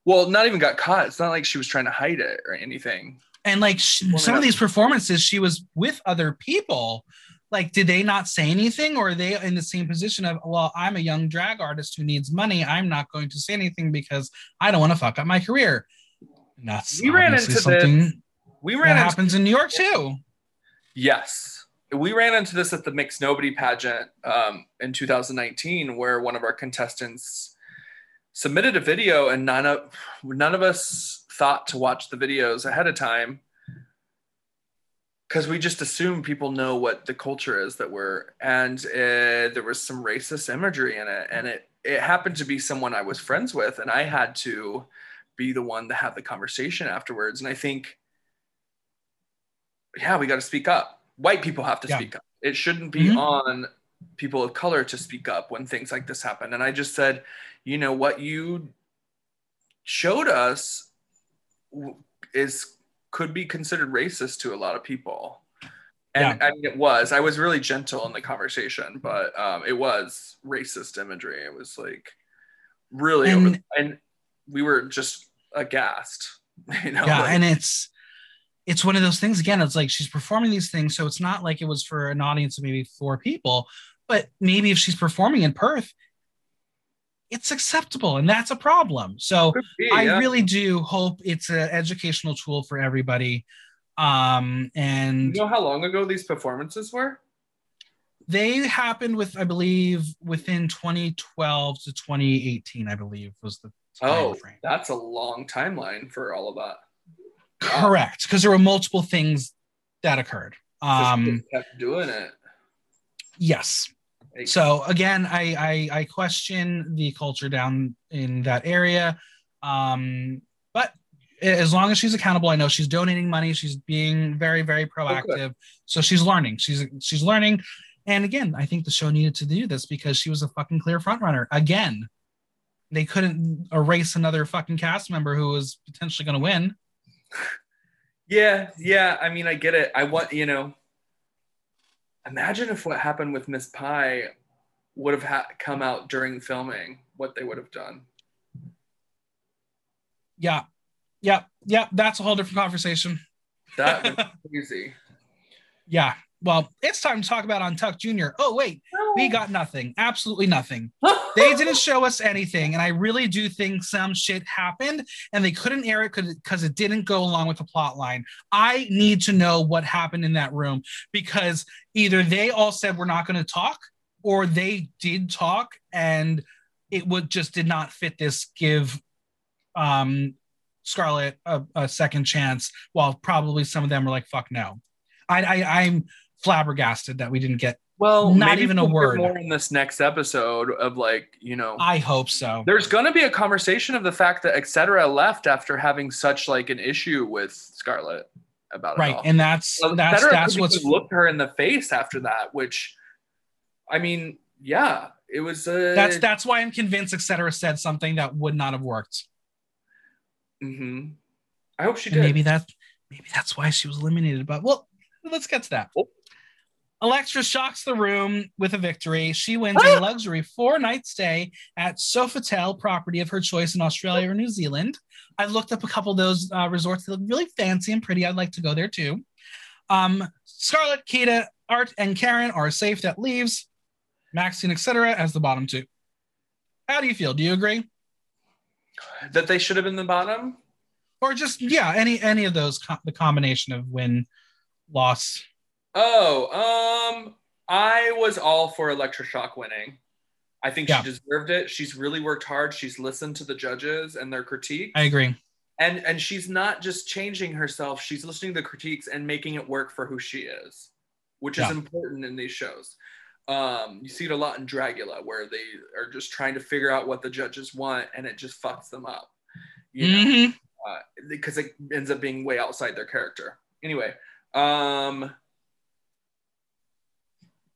well not even got caught it's not like she was trying to hide it or anything And like sh- Well, some of these performances, she was with other people. Like, did they not say anything, or are they in the same position of, well, I'm a young drag artist who needs money. I'm not going to say anything because I don't want to fuck up my career. And that's We ran into something this we that ran into happens in New York too. Yes. We ran into this at the Mixed Nobody pageant um, in 2019, where one of our contestants submitted a video, and none of none of us thought to watch the videos ahead of time because we just assume people know what the culture is that we're. And uh, there was some racist imagery in it, and it it happened to be someone I was friends with, and I had to be the one to have the conversation afterwards. And I think yeah, we got to speak up. White people have to Yeah. speak up. It shouldn't be Mhm. on people of color to speak up when things like this happen. And I just said, you know, what you showed us is could be considered racist to a lot of people. And I mean, it was. I was really gentle in the conversation, but um, it was racist imagery. It was like really, over, And- and we were just aghast. [laughs] You know, yeah like- and it's it's one of those things again it's like she's performing these things so it's not like it was for an audience of maybe four people but maybe if she's performing in perth it's acceptable and that's a problem so Be, i yeah. really do hope it's an educational tool for everybody um and You know how long ago these performances were? they happened with i believe within 2012 to 2018 i believe was the time Oh, frame that's a long timeline for all of that. Correct because there were multiple things that occurred. Um kept doing it. yes. So again I, I i question the culture down in that area. Um but as long as she's accountable i know she's donating money. She's being very very proactive. So she's learning. She's she's learning. And again i think the show needed to do this because she was a fucking clear front runner again they couldn't erase another fucking cast member who was potentially going to win yeah, yeah. I mean, I get it. I want you know. Imagine if what happened with Miss Pie would have ha- come out during filming. What they would have done. yeah yeah yeah that's a whole different conversation That was [laughs] crazy. yeah well it's time to talk about untucked junior. Oh wait we got nothing absolutely nothing. [laughs] They didn't show us anything and i really do think some shit happened and they couldn't air it because it didn't go along with the plot line. I need to know what happened in that room because either they all said we're not going to talk or they did talk and it would just did not fit this give um scarlet a, a second chance while probably some of them were like fuck no. I, I i'm flabbergasted that we didn't get Well, Not even a word. More in this next episode of like you know. i hope so there's going to be a conversation of the fact that etc left after having such like an issue with Scarlet about it right and that's Well, that's Cetera that's what's looked her in the face after that, which, I mean, yeah, it was. Uh, that's that's why i'm convinced etc said something that would not have worked mhm. I hope she and maybe that maybe that's why she was eliminated but well let's get to that. Elektra shocks the room with a victory. She wins a luxury four night stay at Sofitel property of her choice in Australia or New Zealand. I looked up a couple of those uh, resorts. They look really fancy and pretty. I'd like to go there too. Um, Scarlet, Kita, Art, and Karen are safe. That leaves Maxine, etc. as the bottom two. How do you feel? Do you agree? that they should have been the bottom. Or just yeah, any any of those co- the combination of win, loss. Oh, um, I was all for Elektra Shock winning. I think Yeah. she deserved it. She's really worked hard. She's listened to the judges and their critique. I agree. and and she's not just changing herself she's listening to the critiques and making it work for who she is which is important in these shows um you see it a lot in dragula where they are just trying to figure out what the judges want and it just fucks them up you know Mhm. uh, because it ends up being way outside their character anyway um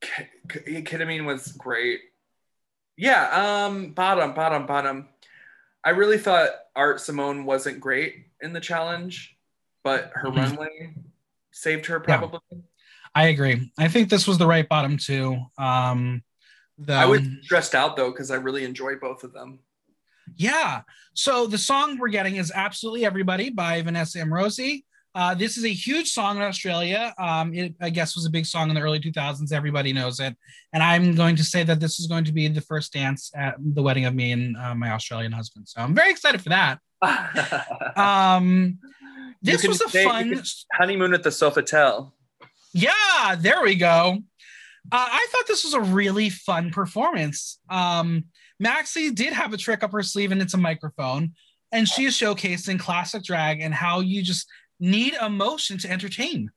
K- K- Kita Mean was great yeah um bottom bottom bottom i really thought art simone wasn't great in the challenge but her Mhm. runway saved her Yeah. probably I agree. I think this was the right bottom two. Um, the, i was stressed out though because i really enjoy both of them yeah. So the song we're getting is "Absolutely Everybody" by Vanessa Amorosi. Uh, this is a huge song in Australia. Um, it, I guess, was a big song in the early 2000s. Everybody knows it. And I'm going to say that this is going to be the first dance at the wedding of me and uh, my Australian husband. So I'm very excited for that. [laughs] Um, this was a stay- fun. honeymoon at the sofitel Yeah, there we go. Uh, I thought this was a really fun performance. Um, Maxi did have a trick up her sleeve, and it's a microphone, and she is showcasing classic drag and how you just need emotion to entertain.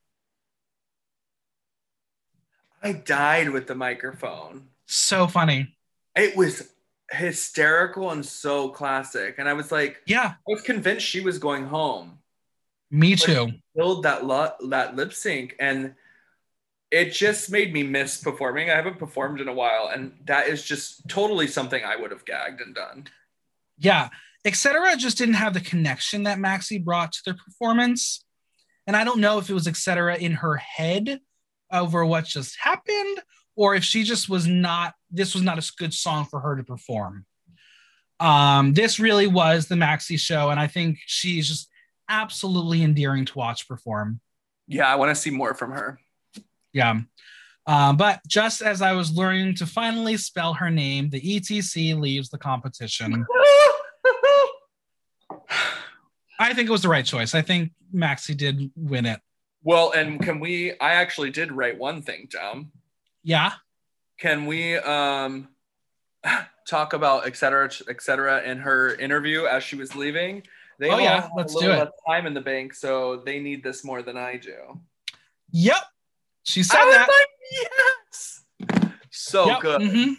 i died with the microphone. So funny. it was hysterical and so classic. And i was like Yeah, i was convinced she was going home. Me too. build that lo- that lip sync and it just made me miss performing. I haven't performed in a while and that is just totally something i would have gagged and done. Yeah, etc. just didn't have the connection that Maxi brought to their performance, and I don't know if it was etc. in her head over what just happened, or if she just was not. This was not a good song for her to perform. Um, this really was the Maxi show, and I think she's just absolutely endearing to watch perform. Yeah, I want to see more from her. Yeah. Um, but just as I was learning to finally spell her name, the ETC leaves the competition. [laughs] I think it was the right choice. I think Maxi did win it. well, and can we? I actually did write one thing down. Yeah. Can we um talk about et cetera, et cetera in her interview as she was leaving? They Oh, all yeah, have let's a do it. time in the bank, so they need this more than I do. Yep. She said I was that. like, yes. So Yep, good. mhm.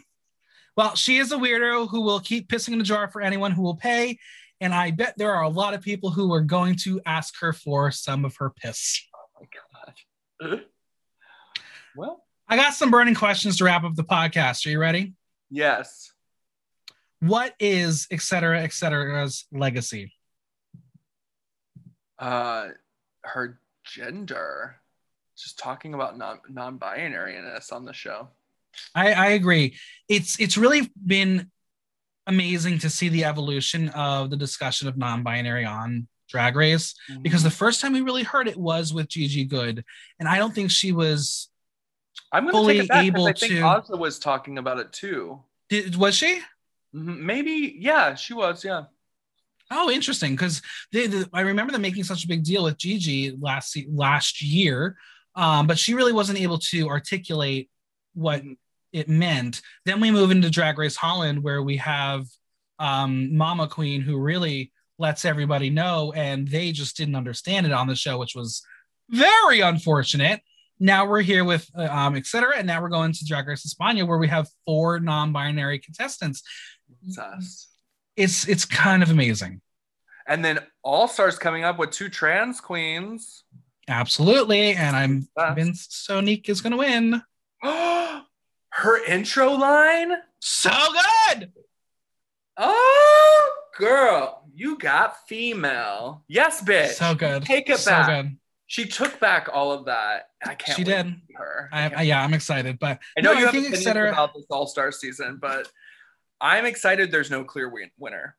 Well, she is a weirdo who will keep pissing in the jar for anyone who will pay. And I bet there are a lot of people who are going to ask her for some of her piss. Oh my god. [laughs] well, I got some burning questions to wrap up the podcast. Are you ready? yes. What is et cetera, et cetera's legacy? Uh, her gender. Just talking about non non-binariness on the show. I, I agree. It's it's really been amazing to see the evolution of the discussion of non-binary on Drag Race because the first time we really heard it was with Gigi Goode, and I don't think she was. I'm going fully to take it back able I think to- Ozza was talking about it too. Did, was she? Mhm, Maybe, yeah, she was. Yeah. Oh, interesting. Because I remember them making such a big deal with Gigi last last year, um, but she really wasn't able to articulate what Mhm. It meant. Then we move into Drag Race Holland, where we have um, Ma'Ma Queen, who really lets everybody know, and they just didn't understand it on the show, which was very unfortunate. Now we're here with uh, um, et cetera, and now we're going to Drag Race España, where we have four non-binary contestants. Obsessed. It's it's kind of amazing. And then All Stars coming up with two trans queens. Absolutely. And I'm convinced Sonique is going to win. [gasps] [gasps] Her intro line. So good. Oh, girl, you got female. Yes, bitch. So good. Take it so back. good. She took back all of that. I can't. She did. her. I, I, yeah, I'm excited. But I know no, you I have think opinions about this All Star season, but I'm excited. There's no clear win- winner.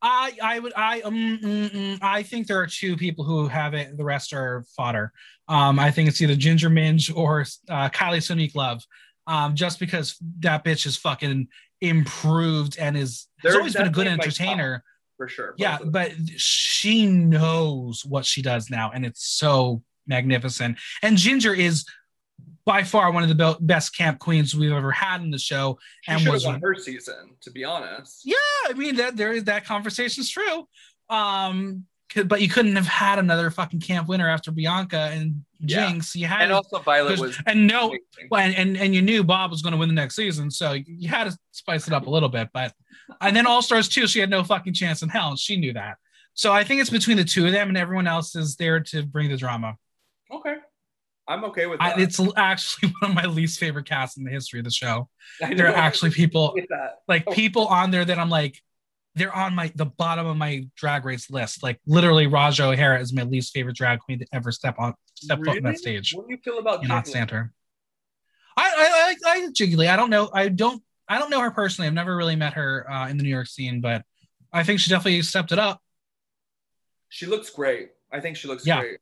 I I would I um mm, mm, I think there are two people who have it. The rest are fodder. Um, I think it's either Ginger Minge or uh, Kylie Sonique Love. Um, just because that bitch is fucking improved and is has They're always been a good entertainer. For sure. Yeah, both of them. but she knows what she does now, and it's so magnificent. And Ginger is by far one of the be- best camp queens we've ever had in the show. she and was- won her season, to be honest. Yeah, I mean that there is that conversation's true. Um, but you couldn't have had another fucking camp winner after Bianca and Yeah. Jinkx. You had And also Violet was and no, well, and, and and you knew Bob was going to win the next season, so you had to spice it up a little bit. But and then All Stars too, she had no fucking chance in hell, and she knew that. So I think it's between the two of them, and everyone else is there to bring the drama. Okay. I'm okay with I, it's actually [laughs] one of my least favorite casts in the history of the show. There are actually people like Oh. people on there that I'm like, they're on my the bottom of my drag race list. Like literally, Ra'Jah O'Hara is my least favorite drag queen to ever step on step foot on that stage. What do you feel about not? Santa. I I I, I Jiggly. I don't know. I don't I don't know her personally. I've never really met her uh, in the New York scene, but I think she definitely stepped it up. She looks great. I think she looks Yeah. great.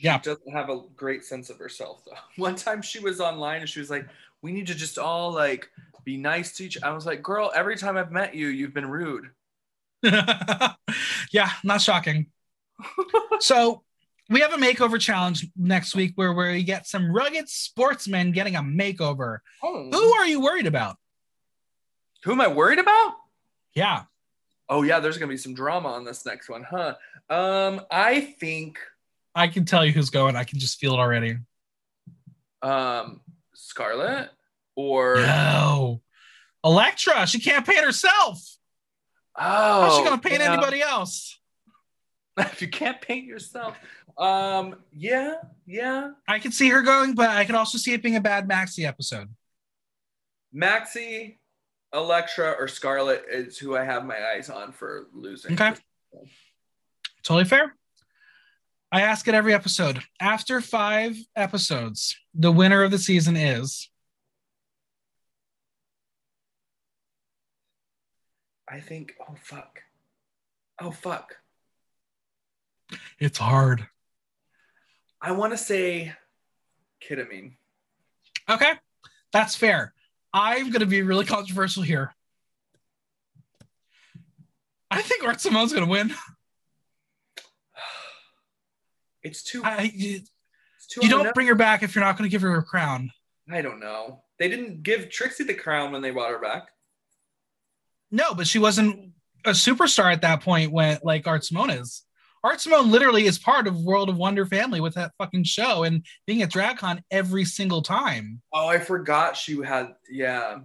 She Yeah. doesn't have a great sense of herself though. [laughs] One time she was online and she was like, "We need to just all like be nice to each." I was like, "Girl, every time I've met you, you've been rude." [laughs] yeah, not shocking. so we have a makeover challenge next week where where we get some rugged sportsmen getting a makeover. Oh. Who are you worried about? Who am I worried about? Yeah. Oh yeah, there's gonna be some drama on this next one, huh? Um, I think I can tell you who's going. I can just feel it already. um Scarlet or No. Elektra, she can't paint herself. oh, How's she gonna paint yeah. anybody else? [laughs] if you can't paint yourself. Um, yeah, yeah. I can see her going, but I can also see it being a bad Maxi episode. Maxi, Elektra, or Scarlet is who I have my eyes on for losing. Okay. Totally fair. I ask it every episode. After five episodes, the winner of the season is I think. Oh fuck. Oh fuck. it's hard. I want to say Kita Mean. Okay, that's fair. I'm going to be really controversial here. I think Art Simone's going to win. [laughs] It's too. I, you it's too you don't bring her back if you're not going to give her a crown. I don't know. They didn't give Trixie the crown when they brought her back. No, but she wasn't a superstar at that point when like Art Simone is. Art Simone literally is part of World of Wonder family with that fucking show and being at DragCon every single time. Oh, I forgot she had. Yeah.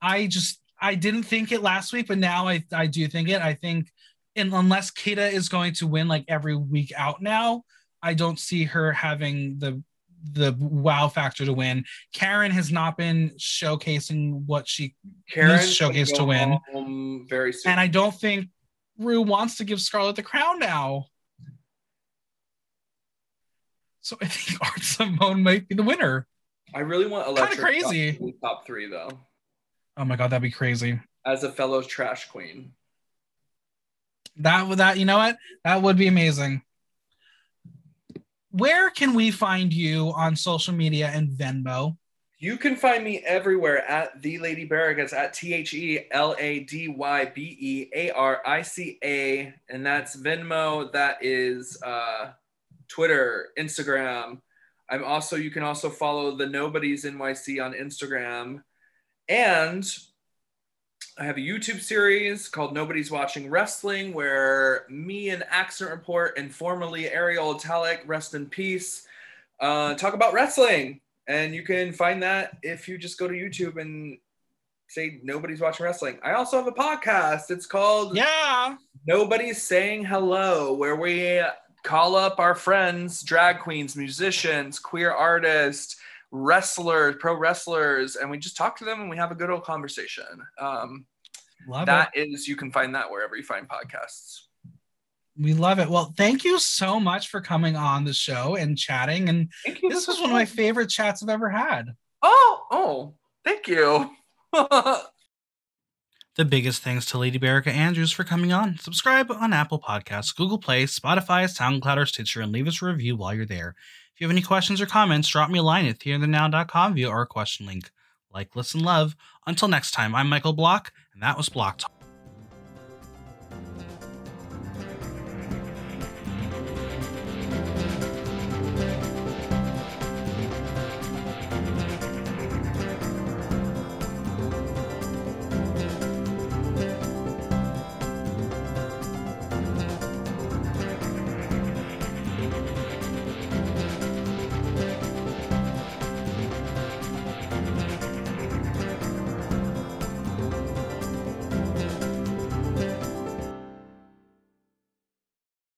I just I didn't think it last week, but now I I do think it. I think and unless Kita is going to win like every week out now, I don't see her having the the wow factor to win. Karen has not been showcasing what she Karen Needs showcase to win. very soon. and I don't think Ru wants to give Scarlet the crown now. So I think [laughs] Art Simone might be the winner. I really want Elektra crazy. top three though. Oh my god, that'd be crazy. As a fellow trash queen. That would that you know what? That would be amazing. Where can we find you on social media and Venmo? You can find me everywhere at the Lady Bearicas at T H E L A D Y B E A R I C A, and that's Venmo. That is uh, Twitter, Instagram. I'm also you can also follow the Nobodies NYC on Instagram, and I have a YouTube series called Nobody's Watching Wrestling, where me and Accent Report and formerly Ariel Italic, rest in peace, uh, talk about wrestling. And you can find that if you just go to YouTube and say Nobody's Watching Wrestling. I also have a podcast. It's called Yeah. Nobody's Saying Hello, where we call up our friends, drag queens, musicians, queer artists, wrestlers, pro wrestlers, and we just talk to them and we have a good old conversation. Um, Love that it. is, you can find that wherever you find podcasts. We love it. Well, thank you so much for coming on the show and chatting. And Thank you. this was one of my favorite chats I've ever had. Oh, oh, thank you. [laughs] The biggest thanks to Lady Bearica Andrews for coming on. Subscribe on Apple Podcasts, Google Play, Spotify, SoundCloud, or Stitcher, and leave us a review while you're there. If you have any questions or comments, drop me a line at theathernow.com via our question link. Like, listen, love. Until next time, I'm Michael Block, and that was Block Talk.